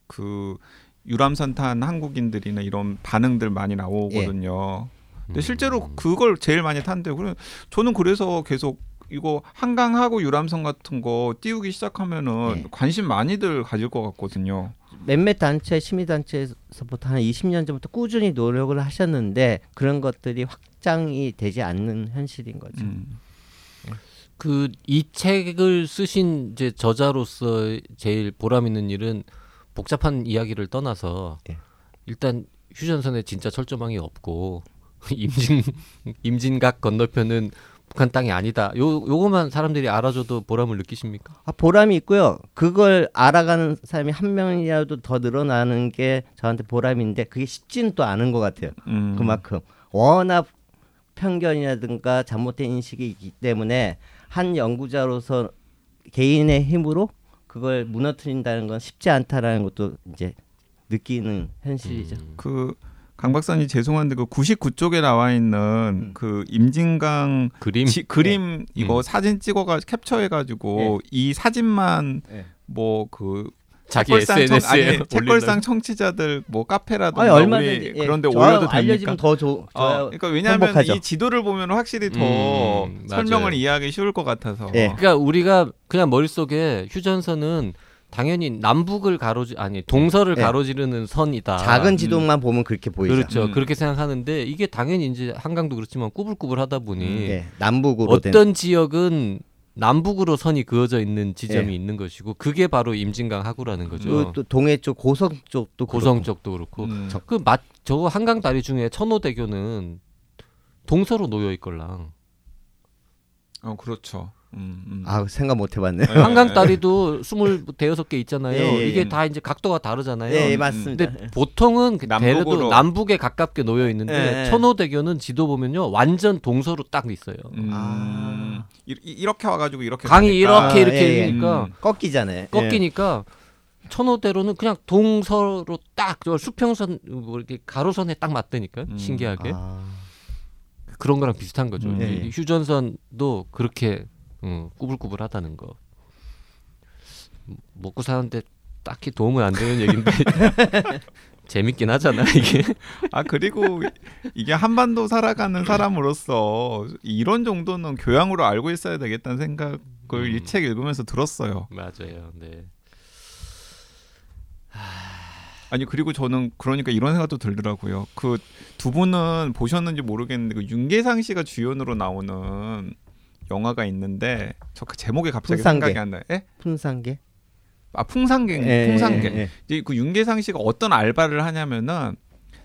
그 유람선 탄 한국인들이나 이런 반응들 많이 나오거든요. 근데 실제로 그걸 제일 많이 탄대요. 그래 저는 그래서 계속 이거 한강하고 유람선 같은 거 띄우기 시작하면은 네. 관심 많이들 가질 것 같거든요. 몇몇 단체 시민 단체에서부터 한 20년 전부터 꾸준히 노력을 하셨는데 그런 것들이 확장이 되지 않는 현실인 거죠. 음. 그 이 책을 쓰신 이제 저자로서 제일 보람 있는 일은 복잡한 이야기를 떠나서 예. 일단 휴전선에 진짜 철조망이 없고 임진 임진각 건너편은 북한 땅이 아니다. 요 요거만 사람들이 알아줘도 보람을 느끼십니까? 아, 보람이 있고요. 그걸 알아가는 사람이 한 명이라도 더 늘어나는 게 저한테 보람인데 그게 쉽지는 또 않은 것 같아요. 음. 그만큼 워낙 편견이라든가 잘못된 인식이 있기 때문에 한 연구자로서 개인의 힘으로 그걸 무너뜨린다는 건 쉽지 않다라는 것도 이제 느끼는 현실이죠. 음. 그 강 박사님 죄송한데 그 99쪽에 나와 있는 음. 그 임진강 그림 지, 그림 이거 음. 사진 찍어가 캡처해 가지고 이 사진만 네. 뭐그 자기 SNS에 책걸상 청취자들 뭐 카페라든가 아니 우리 얼마든지 예, 그런데 저 올려도 됩니까? 더 좋. 어, 좋아요. 그러니까 왜냐하면 행복하죠. 이 지도를 보면 확실히 더 음, 설명을. 이해하기 쉬울 것 같아서. 예. 그러니까 우리가 그냥 머릿 속에 휴전선은 당연히 남북을 가로지 아니 동서를 네. 가로지르는 선이다. 작은 지도만 보면 그렇게 보이죠. 그렇죠. 음. 그렇게 생각하는데 이게 당연히 이제 한강도 그렇지만 꾸불꾸불하다 보니 예, 남북으로 된 어떤 지역은 남북으로 선이 그어져 있는 지점이 예. 있는 것이고 그게 바로 임진강 하구라는 거죠. 그리고 또 동해 쪽 고성 쪽도 고성 그렇고. 쪽도 그렇고 음. 그맛 저거 한강 다리 중에 천호대교는 동서로 놓여 있걸랑 어 그렇죠. 음, 음. 아 생각 못 해봤네. 네. 한강 다리도 스물 대여섯 개 있잖아요. 예, 예, 이게 예. 다 이제 각도가 다르잖아요. 예, 예, 음, 맞습니다. 근데 보통은 그 남북으로. 대래도 남북에 가깝게 놓여 있는데 예, 예. 천호대교는 지도 보면요 완전 동서로 딱 있어요. 음. 아. 이, 이- 이렇게 와가지고 이렇게 강이 가니까. 이렇게 이렇게 아, 예, 예. 되니까 음. 꺾이잖아요. 예. 꺾이니까 천호대로는 그냥 동서로 딱저 수평선 뭐 이렇게 가로선에 딱 맞다니까 음. 신기하게 아, 그런 거랑 비슷한 거죠. 음. 이 예. 휴전선도 그렇게 음, 꾸불꾸불하다는 거 먹고 사는데 딱히 도움은 안 되는 얘기인데 재밌긴 하잖아 이게. 아 그리고 이게 한반도 살아가는 사람으로서 이런 정도는 교양으로 알고 있어야 되겠다는 생각을 음. 이책 읽으면서 들었어요. 맞아요. 네. 아니 그리고 저는 그러니까 이런 생각도 들더라고요. 그 두 분은 보셨는지 모르겠는데 그 윤계상 씨가 주연으로 나오는 영화가 있는데 저 그 제목이 갑자기 풍산개. 생각이 안 나요. 예? 풍산개. 아 풍산개, 예, 풍산개. 예, 예. 이제 그 윤계상 씨가 어떤 알바를 하냐면은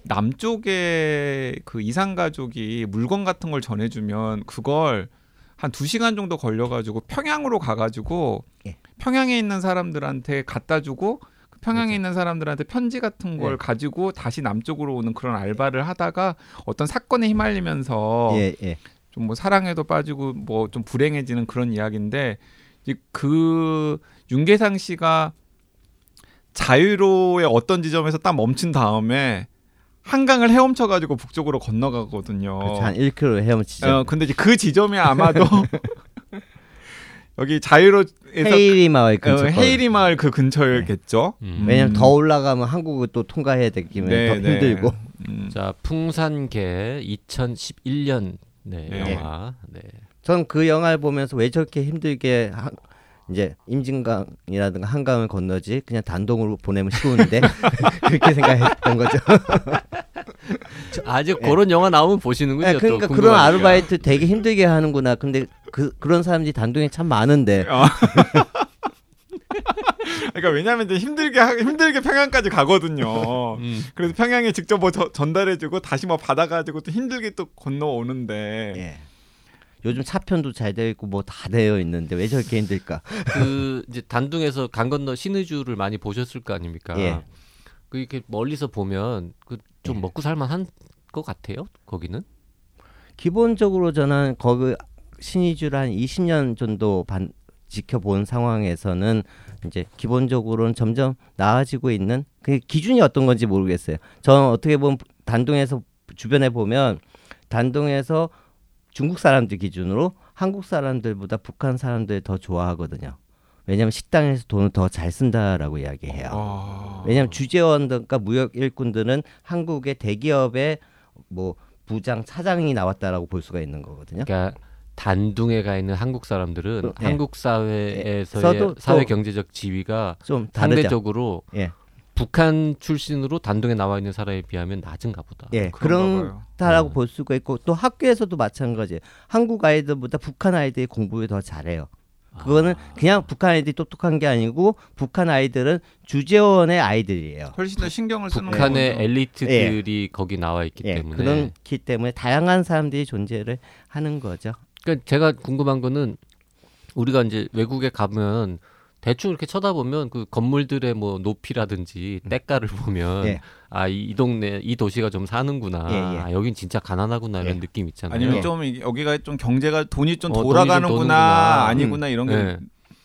남쪽에 그 이상 가족이 물건 같은 걸 전해주면 그걸 한 두 시간 정도 걸려가지고 평양으로 가가지고 예. 평양에 있는 사람들한테 갖다 주고 그 평양에 그렇죠. 있는 사람들한테 편지 같은 걸 예. 가지고 다시 남쪽으로 오는 그런 알바를 하다가 어떤 사건에 휘말리면서 예, 예. 좀 뭐 사랑에도 빠지고 뭐 좀 불행해지는 그런 이야기인데 이제 그 윤계상 씨가 자유로의 어떤 지점에서 딱 멈춘 다음에 한강을 헤엄쳐 가지고 북쪽으로 건너가거든요. 그렇죠. 한 1km 헤엄치죠. 어, 근데 이제 그 지점이 아마도 여기 자유로에서 헤이리 마을 어, 근처. 헤이리 마을 그 근처였겠죠. 음. 왜냐면 음. 더 올라가면 한국을 또 통과해야 되기 때문에 더 힘들고. 음. 자 풍산개 2011년 네, 네. 영화. 네. 전 그 영화를 보면서 왜 저렇게 힘들게 한, 이제 임진강이라든가 한강을 건너지 그냥 단독으로 보내면 쉬운데 그렇게 생각했던 거죠. 아직 그런 영화 나오면 보시는군요. 네, 또 그러니까 그런. 아르바이트 되게 힘들게 하는구나. 근데 그 그런 사람들이 단둥에 참 많은데 어. 그러니까 왜냐하면 이제 힘들게 하, 힘들게 평양까지 가거든요. 음. 그래서 평양에 직접 뭐 저- 전달해주고 다시 뭐 받아가지고 또 힘들게 또 건너오는데 예. 요즘 차편도 잘 되어 있고 뭐 다 되어 있는데 왜 저렇게 힘들까? 그 이제 단둥에서 강 건너 신의주를 많이 보셨을 거 아닙니까? 예. 그 이렇게 멀리서 보면 그좀 예. 먹고 살만한 것 같아요. 거기는. 기본적으로 저는 거기 신의주를 한 20년 정도 반, 지켜본 상황에서는 이제 기본적으로는 점점 나아지고 있는 그 기준이 어떤 건지 모르겠어요. 저는 어떻게 보면 단동에서 주변에 보면 단동에서 중국 사람들 기준으로 한국 사람들보다 북한 사람들 더 좋아하거든요. 왜냐하면 식당에서 돈을 더 잘 쓴다라고 이야기해요. 와. 왜냐하면 주재원들과 무역 일꾼들은 한국의 대기업의 뭐 부장 차장이 나왔다라고 볼 수가 있는 거거든요. 그러니까 단둥에 가 있는 한국 사람들은 네. 한국 사회에서의 서도 사회 또- 경제적 지위가 좀 다르죠. 상대적으로 예. 북한 출신으로 단둥에 나와 있는 사람에 비하면 낮은가 보다. 예, 그렇다라고 음. 볼 수가 있고 또 학교에서도 마찬가지예요. 한국 아이들보다 북한 아이들이 공부를 더 잘해요. 그거는 아. 그냥 북한 아이들이 똑똑한 게 아니고 북한 아이들은 주재원의 아이들이에요. 훨씬 더 신경을 쓰는 북한의 거죠. 엘리트들이 거기 나와 있기 예, 때문에 그렇기 때문에 다양한 사람들이 존재를 하는 거죠. 그러니까 제가 궁금한 거는 우리가 이제 외국에 가면 대충 이렇게 쳐다보면 그 건물들의 뭐 높이라든지 때가를 보면 예. 아이 동네 이 도시가 좀 사는구나 예, 예. 아, 여긴 진짜 가난하구나 이런 예. 느낌 있잖아요. 아니면 예. 좀 이- 여기가 좀 경제가 돈이 좀 어, 돈이 좀 돌아가는구나. 아니구나 이런 게 예.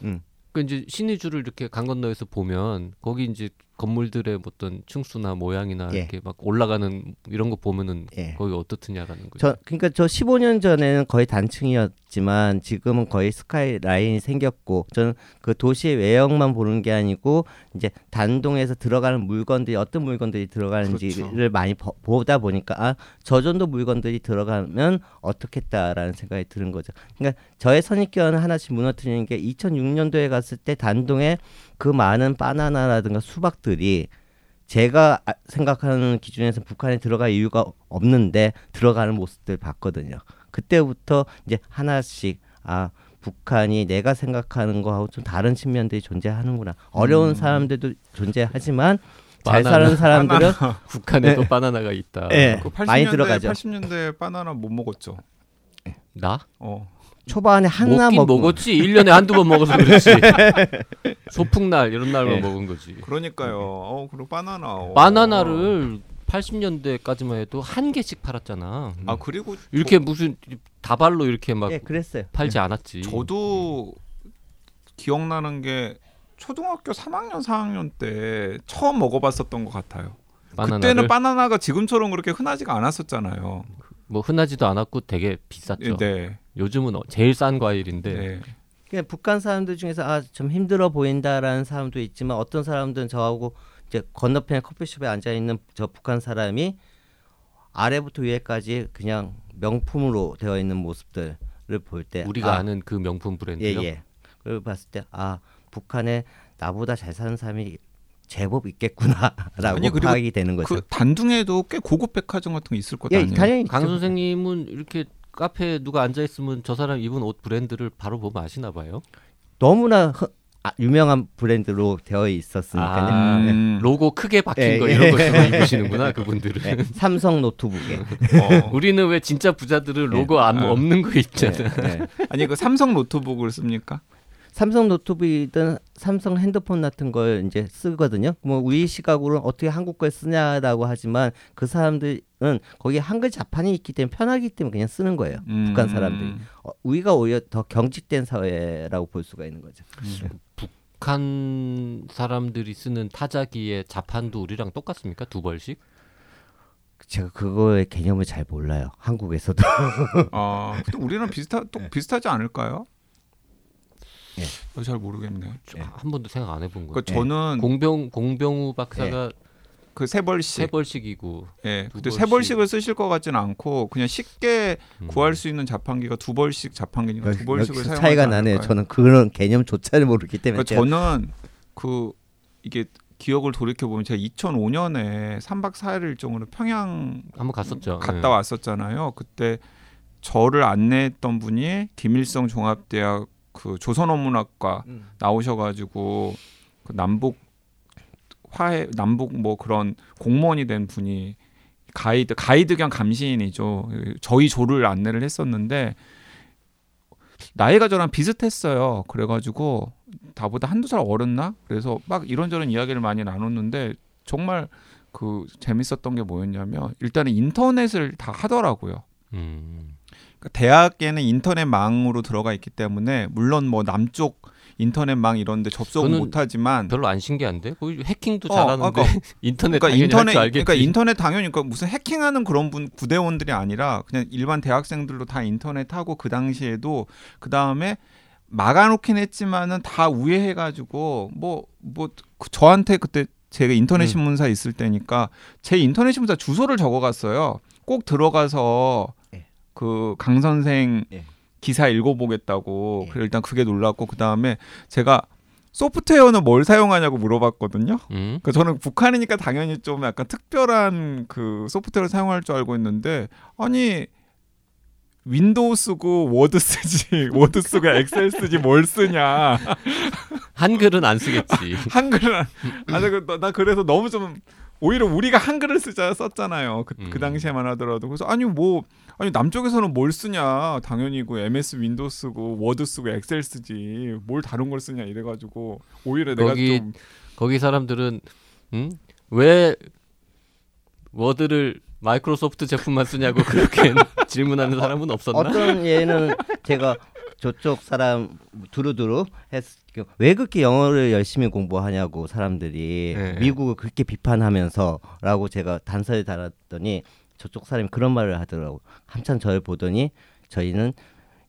음. 그 이제 신의주를 이렇게 강 건너에서 보면 거기 이제 건물들의 어떤 층수나 모양이나 예. 이렇게 막 올라가는 이런 거 보면은 예. 거기 어떻느냐라는 거죠. 저 그러니까 저 15년 전에는 거의 단층이었지만 지금은 거의 스카이 라인이 생겼고 저는 그 도시의 외형만 보는 게 아니고 이제 단동에서 들어가는 물건들이 어떤 물건들이 들어가는지를 그렇죠. 많이 보, 보다 보니까 아 저 정도 물건들이 들어가면 어떻겠다라는 생각이 드는 거죠. 그러니까 저의 선입견을 하나씩 무너뜨리는 게 2006년도에 갔을 때 단동에 그 많은 바나나라든가 수박들이 제가 아- 생각하는 기준에서 북한에 들어갈 이유가 없는데 들어가는 모습들 봤거든요. 그때부터 이제 하나씩 아 북한이 내가 생각하는 거하고 좀 다른 측면들이 존재하는구나. 어려운 음. 사람들도 존재하지만 잘 바나나. 사는 사람들은 북한에도 네. 바나나가 있다. 예. 그 많이 80년대 들어가죠. 80년대 바나나 못 먹었죠. 나? 어. 초반에 하나 먹긴 먹고 먹었지. 1년에 한두 번 먹어서 그렇지. 소풍날 이런 날만 예. 먹은 거지. 그러니까요. 어, 그리고 바나나. 어. 바나나를 80년대까지만 해도 한 개씩 팔았잖아. 아 그리고 이렇게 무슨 다발로 이렇게 막 예, 그랬어요. 팔지 않았지. 저도 기억나는 게 초등학교 3학년 4학년 때 처음 먹어봤었던 것 같아요. 바나나를 그때는 바나나가 지금처럼 그렇게 흔하지가 않았었잖아요. 뭐 흔하지도 않았고 되게 비쌌죠. 네. 요즘은 어- 제일 싼 과일인데 네. 그냥 북한 사람들 중에서 아 좀 힘들어 보인다라는 사람도 있지만 어떤 사람들은 저하고 이제 건너편에 커피숍에 앉아 있는 저 북한 사람이 아래부터 위에까지 그냥 명품으로 되어 있는 모습들을 볼 때 우리가 아, 아, 는그 명품 브랜드요. 예 예 그걸 봤을 때 아 북한에 나보다 잘 사는 사람이 제법 있겠구나라고 아니, 파악이 되는 거죠. 그 단둥에도 꽤 고급 백화점 같은 거 있을 것 예, 아니에요. 당연히 강 있죠. 선생님은 이렇게 카페에 누가 앉아 있으면 저 사람 입은 옷 브랜드를 바로 보면 아시나 봐요. 너무나 허- 아, 유명한 브랜드로 되어 있었으니까요. 아, 음. 로고 크게 박힌 예, 거 예. 이런 거 주로 입으시는구나 그분들은. 예, 삼성 노트북에 어. 우리는 왜 진짜 부자들은 로고 안 아. 없는 거 입잖아. 예, 예. 아니 그 삼성 노트북을 씁니까? 삼성 노트북이든 삼성 핸드폰 같은 걸 이제 쓰거든요. 뭐 우리 시각으로는 어떻게 한국 걸 쓰냐라고 하지만 그 사람들은 거기에 한글 자판이 있기 때문에 편하기 때문에 그냥 쓰는 거예요. 음. 북한 사람들이. 어, 우리가 오히려 더 경직된 사회라고 볼 수가 있는 거죠. 북한 사람들이 쓰는 타자기의 자판도 우리랑 똑같습니까? 두 벌씩? 제가 그거의 개념을 잘 몰라요. 한국에서도. 아, 근데 우리랑 비슷하 또 네. 비슷하지 않을까요? 예. 어, 잘 모르겠네요. 저- 한 번도 생각 안 해본 거. 그러니까 요 저는 공병 공병우 박사가 그세세 벌씩, 벌씩이고 예, 두 근데 세 벌씩. 벌씩을 쓰실 것 같지는 않고 그냥 쉽게 음. 구할 수 있는 자판기가 두 벌씩 자판기니까 두 벌씩을 여기서 사용하지 차이가 나네요. 저는 그런 개념조차를 모르기 때문에 그러니까 저는 그 이게 기억을 돌이켜 보면 제가 2005년에 3박 4일 일정으로 평양 한번 갔었죠. 갔다 예. 왔었잖아요. 그때 저를 안내했던 분이 김일성 종합대학 그 조선어문학과 음. 나오셔가지고 그 남북 화해 남북 뭐 그런 공무원이 된 분이 가이드 가이드 겸 감시인이죠. 저희 조를 안내를 했었는데 나이가 저랑 비슷했어요. 그래가지고 나보다 한두 살 어렸나? 그래서 막 이런저런 이야기를 많이 나눴는데 정말 그 재밌었던 게 뭐였냐면 일단은 인터넷을 다 하더라고요. 음. 그러니까 대학에는 인터넷망으로 들어가 있기 때문에 물론 뭐 남쪽 인터넷망 이런데 접속은 못하지만 별로 안 신기한데? 거기 해킹도 어, 잘하는데 그러니까- 인터넷 그러니까 당연히 인터넷. 그러니까 인터넷 당연히 그러니까 무슨 해킹하는 그런 분 구대원들이 아니라 그냥 일반 대학생들도 다 인터넷 하고 그 당시에도 그 다음에 막아놓긴 했지만은 다 우회해가지고 뭐뭐 저한테 그때 제가 인터넷 음. 신문사 있을 때니까 제 인터넷 신문사 주소를 적어갔어요. 꼭 들어가서 예. 그 강 선생 예. 기사 읽어보겠다고 예. 그 일단 그게 놀랐고 그 다음에 제가 소프트웨어는 뭘 사용하냐고 물어봤거든요. 음. 그 저는 북한이니까 당연히 좀 약간 특별한 그 소프트웨어를 사용할 줄 알고 있는데 아니 Windows 쓰고 Word 쓰지 Word 쓰고 Excel 쓰지 뭘 쓰냐 한글은 안 쓰겠지. 한글은 안- 아니 그, 나 그래서 너무 좀 오히려 우리가 한글을 쓰자 썼잖아요 그, 그 음. 당시에만 하더라도 그래서 아니 뭐 아니 남쪽에서는 뭘 쓰냐 당연히 그 MS Windows 쓰고 Word 쓰고 Excel 쓰지 뭘 다른 걸 쓰냐 이래가지고 오히려 내가 거기 좀 거기 사람들은 음? 왜 워드를 마이크로소프트 제품만 쓰냐고 그렇게 질문하는 사람은 없었나? 어떤 예는 제가 저쪽 사람 두루두루 했 왜 그렇게 영어를 열심히 공부하냐고 사람들이 네. 미국을 그렇게 비판하면서라고 제가 단서를 달았더니 저쪽 사람이 그런 말을 하더라고 한참 저를 보더니 저희는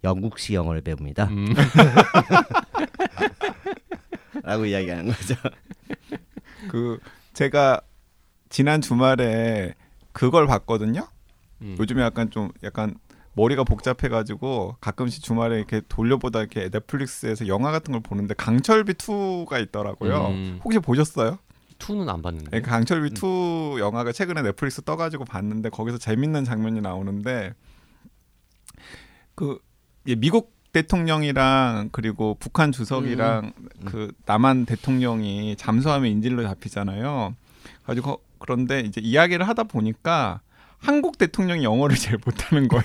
영국식 영어를 배웁니다 음. 라고 이야기하는 거죠 그 제가 지난 주말에 그걸 봤거든요. 음. 요즘에 약간 좀 약간 머리가 복잡해가지고 가끔씩 주말에 이렇게 돌려보다 이렇게 넷플릭스에서 영화 같은 걸 보는데 강철비 2가 있더라고요. 음. 혹시 보셨어요? 투는 안 봤는데. 네, 강철비 음. 2 영화가 최근에 넷플릭스 떠가지고 봤는데 거기서 재밌는 장면이 나오는데 그 예, 미국 대통령이랑 그리고 북한 주석이랑 음. 그 남한 대통령이 잠수함에 인질로 잡히잖아요. 가지고 그런데 이제 이야기를 하다 보니까 한국 대통령이 영어를 제일 못하는 거예요.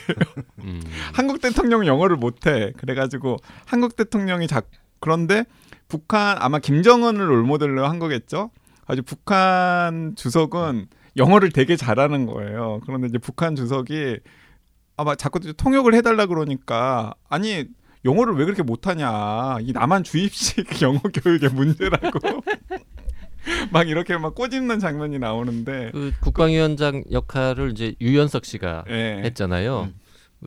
음. 한국 대통령은 영어를 못해. 그래가지고 한국 대통령이 자 그런데 북한 아마 김정은을 롤모델로 한 거겠죠. 아주 북한 주석은 영어를 되게 잘하는 거예요. 그런데 이제 북한 주석이 아마 자꾸 통역을 해달라 그러니까 아니 영어를 왜 그렇게 못하냐 이 남한 주입식 영어 교육의 문제라고 막 이렇게 막 꼬집는 장면이 나오는데 그 국방위원장 역할을 이제 유연석 씨가 예. 했잖아요. 음.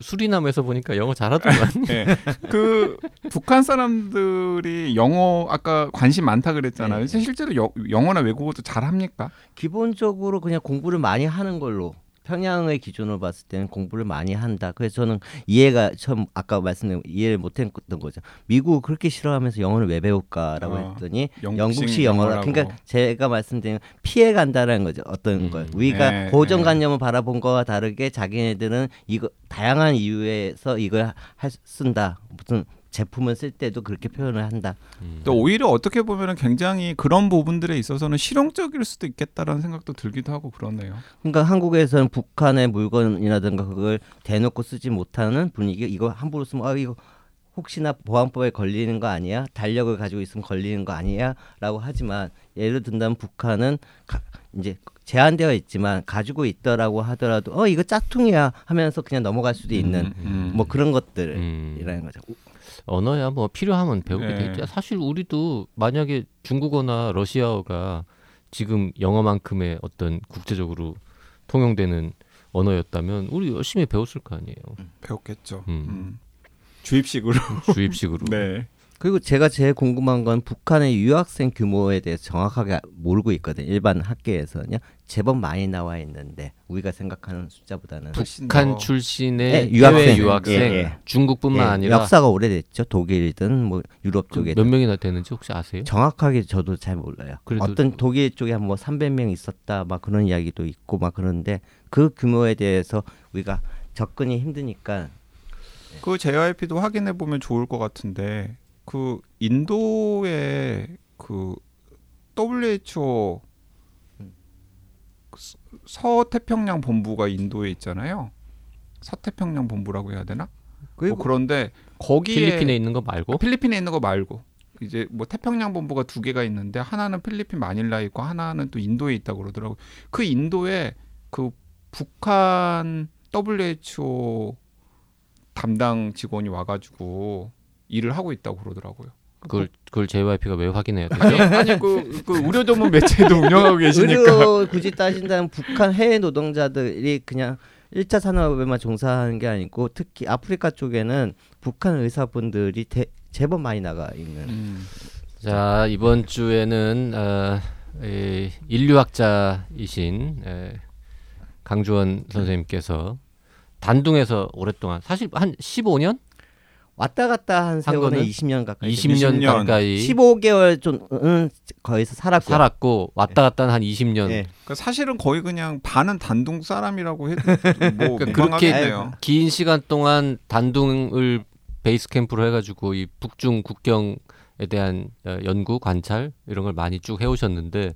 수리남에서 보니까 영어 잘하더만. 예. 그 북한 사람들이 영어 아까 관심 많다 그랬잖아요. 네. 실제로 여- 영어나 외국어도 잘 합니까? 기본적으로 그냥 공부를 많이 하는 걸로 평양의 기준으로 봤을 때는 공부를 많이 한다. 그래서 저는 이해가 처음 아까 말씀드린 이해를 못했던 거죠. 미국 그렇게 싫어하면서 영어를 왜 배울까라고 어, 했더니 영국식 영어라. 영어라고. 그러니까 제가 말씀드린 피해 간다라는 거죠. 어떤 음. 걸 우리가 네, 고정관념을 바라본 거와 다르게 자기네들은 이거 다양한 이유에서 이걸 할, 쓴다. 무슨 제품을 쓸 때도 그렇게 표현을 한다. 음. 또 오히려 어떻게 보면 굉장히 그런 부분들에 있어서는 실용적일 수도 있겠다라는 생각도 들기도 하고 그러네요. 그러니까 한국에서는 북한의 물건이라든가 그걸 대놓고 쓰지 못하는 분위기 이거 함부로 쓰면 아 이거 혹시나 보안법에 걸리는 거 아니야 달력을 가지고 있으면 걸리는 거 아니야라고 하지만 예를 든다면 북한은 가, 이제 제한되어 있지만 가지고 있더라고 하더라도 어 이거 짝퉁이야 하면서 그냥 넘어갈 수도 있는 음, 음. 뭐 그런 음. 것들이라는 거죠. 언어야 뭐 필요하면 배우게 네. 돼 있죠. 사실 우리도 만약에 중국어나 러시아어가 지금 영어만큼의 어떤 국제적으로 통용되는 언어였다면 우리 열심히 배웠을 거 아니에요. 배웠겠죠. 음. 음. 주입식으로. 주입식으로. 네. 그리고 제가 제일 궁금한 건 북한의 유학생 규모에 대해서 정확하게 모르고 있거든요. 일반 학계에서는요. 제법 많이 나와 있는데 우리가 생각하는 숫자보다는 북한 더- 출신의 네, 유학생. 유학생, 예, 예. 중국뿐만 예, 아니라 역사가 오래됐죠. 독일이든 뭐 유럽 그 쪽에 몇 명이나 되는지 혹시 아세요? 정확하게 저도 잘 몰라요. 그래도- 어떤 독일 쪽에 한 뭐 300명 있었다 막 그런 이야기도 있고 막 그런데 그 규모에 대해서 우리가 접근이 힘드니까 그 JYP도 확인해 보면 좋을 것 같은데 그 인도의 그 WHO 스- 서태평양 본부가 인도에 있잖아요. 서태평양 본부라고 해야 되나? 뭐 그런데 거기에 필리핀에 있는 거 말고 그 필리핀에 있는 거 말고 이제 뭐 태평양 본부가 두 개가 있는데 하나는 필리핀 마닐라에 있고 하나는 또 인도에 있다고 그러더라고. 그 인도에 그 북한 WHO 담당 직원이 와가지고 일을 하고 있다고 그러더라고요. 그걸 그걸 JYP가 왜 확인해야 되죠? 아니, 그, 그 의료 전문 매체도 운영하고 계시니까. 의료 굳이 따진다면 북한 해외 노동자들이 그냥 1차 산업에만 종사하는 게 아니고 특히 아프리카 쪽에는 북한 의사분들이 대, 제법 많이 나가 있는 음, 자 이번 주에는 어, 이 인류학자이신 에, 강주원 선생님께서 단둥에서 오랫동안 사실 한 15년, 왔다 갔다 한 세월은 거는 20년 가까이 20년, 20년. 가까이 15개월 좀 음, 거기서 살았고 살았고 왔다 갔다 한 20년. 예. 그러니까 사실은 거의 그냥 반은 단둥 사람이라고 해도 뭐 그러니까 그렇게. 긴 시간 동안 단둥을 베이스 캠프로 해가지고 이 북중 국경에 대한 어, 연구 관찰 이런 걸 많이 쭉 해오셨는데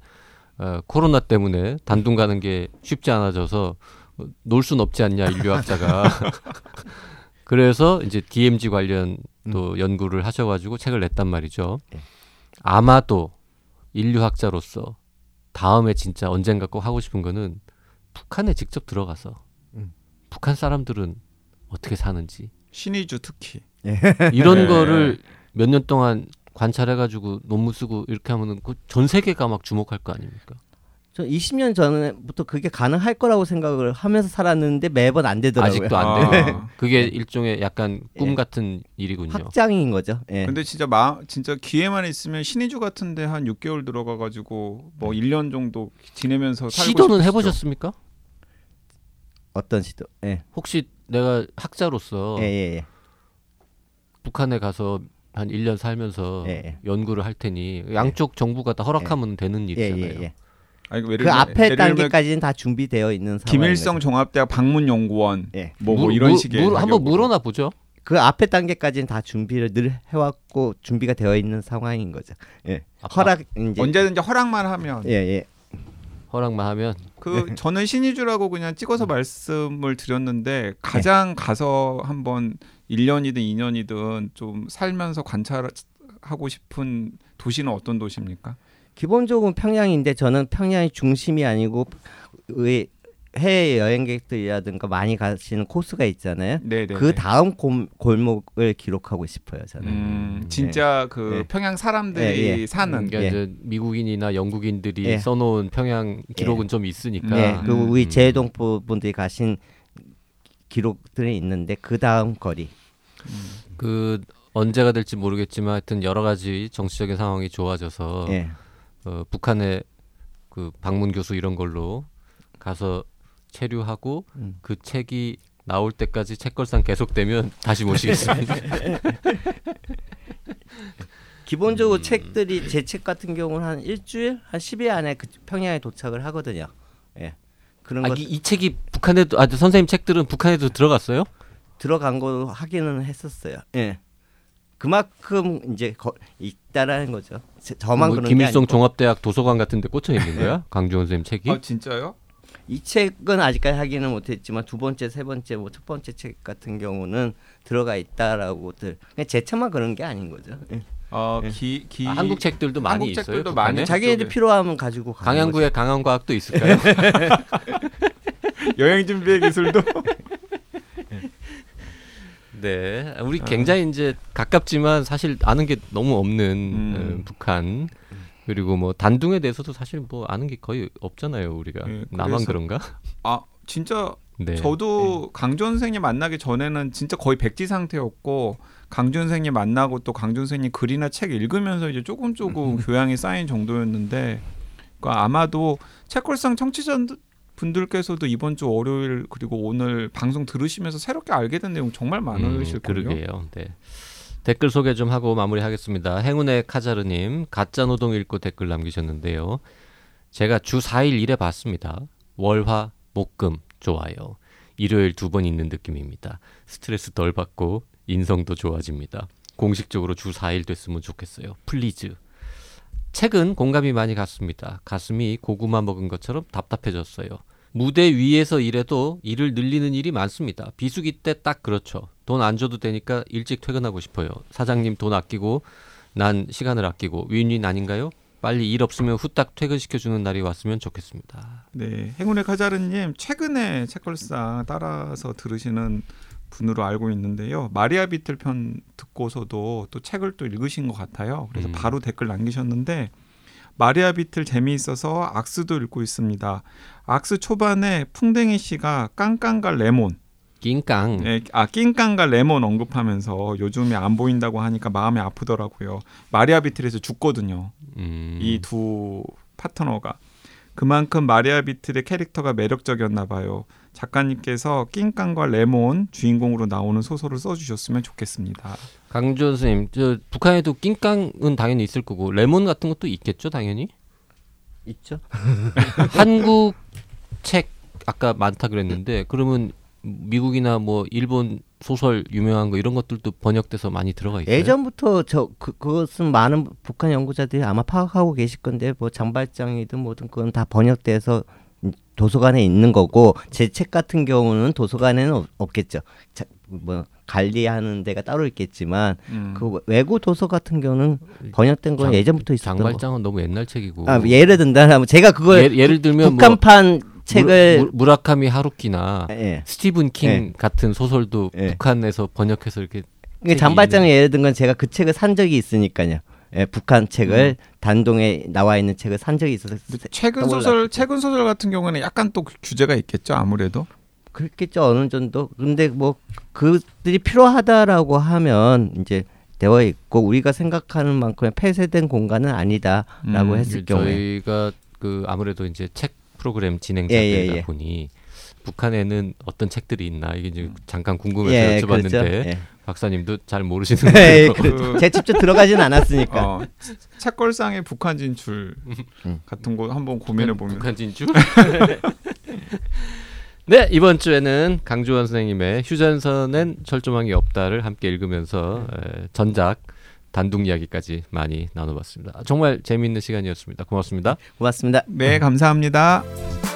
어, 코로나 때문에 단둥 가는 게 쉽지 않아져서 어, 놀순 없지 않냐 인류학자가 그래서 이제 DMZ 관련 또 연구를 하셔가지고 책을 냈단 말이죠. 예. 아마도 인류학자로서 다음에 진짜 언젠가 꼭 하고 싶은 거는 북한에 직접 들어가서 음. 북한 사람들은 어떻게 사는지 신의주 특히. 이런 네. 거를 몇 년 동안 관찰해가지고 논문 쓰고 이렇게 하면은 그 전 세계가 막 주목할 거 아닙니까? 저 20년 전부터 그게 가능할 거라고 생각을 하면서 살았는데 매번 안 되더라고요. 아직도 안 아. 되고 그게 일종의 약간 꿈 예. 같은 일이군요. 확장인 거죠. 예. 근데 진짜 마 진짜 기회만 있으면 신의주 같은데 한 6개월 들어가 가지고 뭐 1년 정도 지내면서 살고 시도는 싶으시죠? 해보셨습니까? 어떤 시도? 예. 혹시 내가 학자로서 예, 예, 예. 북한에 가서 한 1년 살면서 예, 예. 연구를 할 테니 양쪽 정부가 다 허락하면 되는 예, 일이잖아요. 아니, 그 들면- 앞에 단계까지는 다 준비되어 있는 상황. 김일성 종합대학 방문연구원 예. 뭐, 뭐 물- 이런 물- 식의 물- 한번. 물어나 보죠. 그 앞에 단계까지는 다 준비를 늘 해왔고 준비가 되어 있는 상황인 거죠. 예. 아까 허락 이제 언제든지 허락만 하면 예, 예. 허락만 하면 그 저는 신의주라고 그냥 찍어서 말씀을 드렸는데 가장 가서 한번 1년이든 2년이든 좀 살면서 관찰하고 싶은 도시는 어떤 도시입니까? 기본적으로 평양인데 저는 평양이 중심이 아니고 의 해외 여행객들이라든가 많이 가시는 코스가 있잖아요. 네, 네. 그 다음 골, 골목을 기록하고 싶어요. 저는. 음, 진짜 그 예. 평양 사람들이 예, 예. 사는 그러니까 예. 이제 미국인이나 영국인들이 예. 써놓은 평양 기록은 좀 있으니까 네, 그리고 우리 음. 제동 분들이 가신 기록들이 있는데 그 다음 거리. 그 언제가 될지 모르겠지만 하여튼 여러 가지 정치적인 상황이 좋아져서 예. 어, 북한의 그 방문 교수 이런 걸로 가서 체류하고 음. 그 책이 나올 때까지 책걸상 계속되면 다시 모시겠습니다. 기본적으로 음. 책들이 제 책 같은 경우는 한 일주일, 한 10일 안에 그 평양에 도착을 하거든요. 예. 그런 아, 거 이, 이 책이 북한에도 아 선생님 책들은 북한에도 들어갔어요? 들어간 거 확인은 했었어요. 예. 그만큼 이제 거, 있다라는 거죠. 제- 저만 뭐 그런 게 김일성 종합대학 도서관 같은데 꽂혀 있는 거야? 강주원 선생님 책이? 아 진짜요? 이 책은 아직까지 확인은 못했지만 두 번째, 세 번째, 뭐 첫 번째 책 같은 경우는 들어가 있다라고들. 그냥 제 책만 그런 게 아닌 거죠. 예. 어기기 기... 아, 한국 책들도 많이 한국 있어요. 책들도 북한에? 많이 자기네들. 필요하면 가지고 가는 강양구에 강원과학도 있을까요? 여행 준비의 기술도 네, 우리 아. 굉장히 이제 가깝지만 사실 아는 게 너무 없는 음. 어, 북한 그리고 뭐 단둥에 대해서도 사실 뭐 아는 게 거의 없잖아요 우리가 예, 나만 그런가? 아 진짜 네. 저도 강준 선생님 만나기 전에는 진짜 거의 백지 상태였고 강준 선생님 만나고 또 강준 선생님 글이나 책 읽으면서 이제 조금 조금 교양이 쌓인 정도였는데 그러니까 아마도 책걸상 청취자 분들께서도 이번 주 월요일 그리고 오늘 방송 들으시면서 새롭게 알게 된 내용 정말 많으실 음, 거예요. 그러게요. 네. 댓글 소개 좀 하고 마무리하겠습니다. 행운의 카자르님 가짜 노동 읽고 댓글 남기셨는데요. 제가 주 4일 일해 봤습니다. 월화 목금 좋아요. 일요일 두 번 있는 느낌입니다. 스트레스 덜 받고 인성도 좋아집니다. 공식적으로 주 4일 됐으면 좋겠어요. Please. 책은 공감이 많이 갔습니다. 가슴이 고구마 먹은 것처럼 답답해졌어요. 무대 위에서 일해도 일을 늘리는 일이 많습니다. 비수기 때 딱 그렇죠. 돈 안 줘도 되니까 일찍 퇴근하고 싶어요. 사장님 돈 아끼고 난 시간을 아끼고 윈윈 아닌가요? 빨리 일 없으면 후딱 퇴근시켜주는 날이 왔으면 좋겠습니다. 네, 행운의 카자르님 최근에 책걸상 따라서 들으시는 분으로 알고 있는데요. 마리아 비틀 편 듣고서도 또 책을 또 읽으신 것 같아요. 그래서 음. 바로 댓글 남기셨는데 마리아 비틀 재미있어서 악스도 읽고 있습니다. 악스 초반에 풍뎅이 씨가 깡깡과 레몬, 낑깡. 네, 아 낑깡과 레몬 언급하면서 요즘에 안 보인다고 하니까 마음이 아프더라고요. 마리아 비틀에서 죽거든요. 음. 이두 파트너가 그만큼 마리아 비틀의 캐릭터가 매력적이었나 봐요. 작가님께서 낑깡과 레몬 주인공으로 나오는 소설을 써주셨으면 좋겠습니다. 강주원 선생님, 저 북한에도 낑깡은 당연히 있을 거고 레몬 같은 것도 있겠죠, 당연히. 있죠. 한국 책 아까 많다 그랬는데 그러면 미국이나 뭐 일본 소설 유명한 거 이런 것들도 번역돼서 많이 들어가 있어요. 예전부터 저 그, 그것은 많은 북한 연구자들이 아마 파악하고 계실 건데 뭐 장발장이든 뭐든 그건 다 번역돼서 도서관에 있는 거고 제 책 같은 경우는 도서관에는 없, 없겠죠. 자, 뭐 관리하는 데가 따로 있겠지만 음. 그 외국 도서 같은 경우는 번역된 건 장- 예전부터 있었던 거. 장발장은 너무 옛날 책이고. 아, 예를 든다면 제가 그걸 예, 를 들면 북한판 뭐 책을 무, 무 라카미 하루키나 예. 스티븐 킹 예. 같은 소설도 예. 북한에서 번역해서 이렇게 그 장발장을 예를 든 건 제가 그 책을 산 적이 있으니까요. 예, 북한 책을 단동에 나와 있는 책을 산 적이 있어서 최근. 소설 최근 소설 같은 경우는 약간 또 규제가 있겠죠 아무래도 그렇겠죠 어느 정도. 근데 뭐 그들이 필요하다라고 하면 이제 되어 있고 우리가 생각하는 만큼의 폐쇄된 공간은 아니다라고 음, 했을 경우에 저희가 그 아무래도 이제 책 프로그램 예, 진행자들이다 예, 예. 보니 북한에는 어떤 책들이 있나 이게 이제 잠깐 궁금해서 예, 여쭤봤는데 그렇죠. 예. 박사님도 잘 모르시는 예, 거예요. 그렇죠. 제가 직접 들어가지는 않았으니까. 어, 책걸상의 북한 진출 음. 같은 거 한번 고민해 보면 북한 진주. 네 이번 주에는 강주원 선생님의 휴전선엔 철조망이 없다를 함께 읽으면서 에, 전작 단독 이야기까지 많이 나눠봤습니다. 정말 재미있는 시간이었습니다. 고맙습니다. 고맙습니다. 네 감사합니다.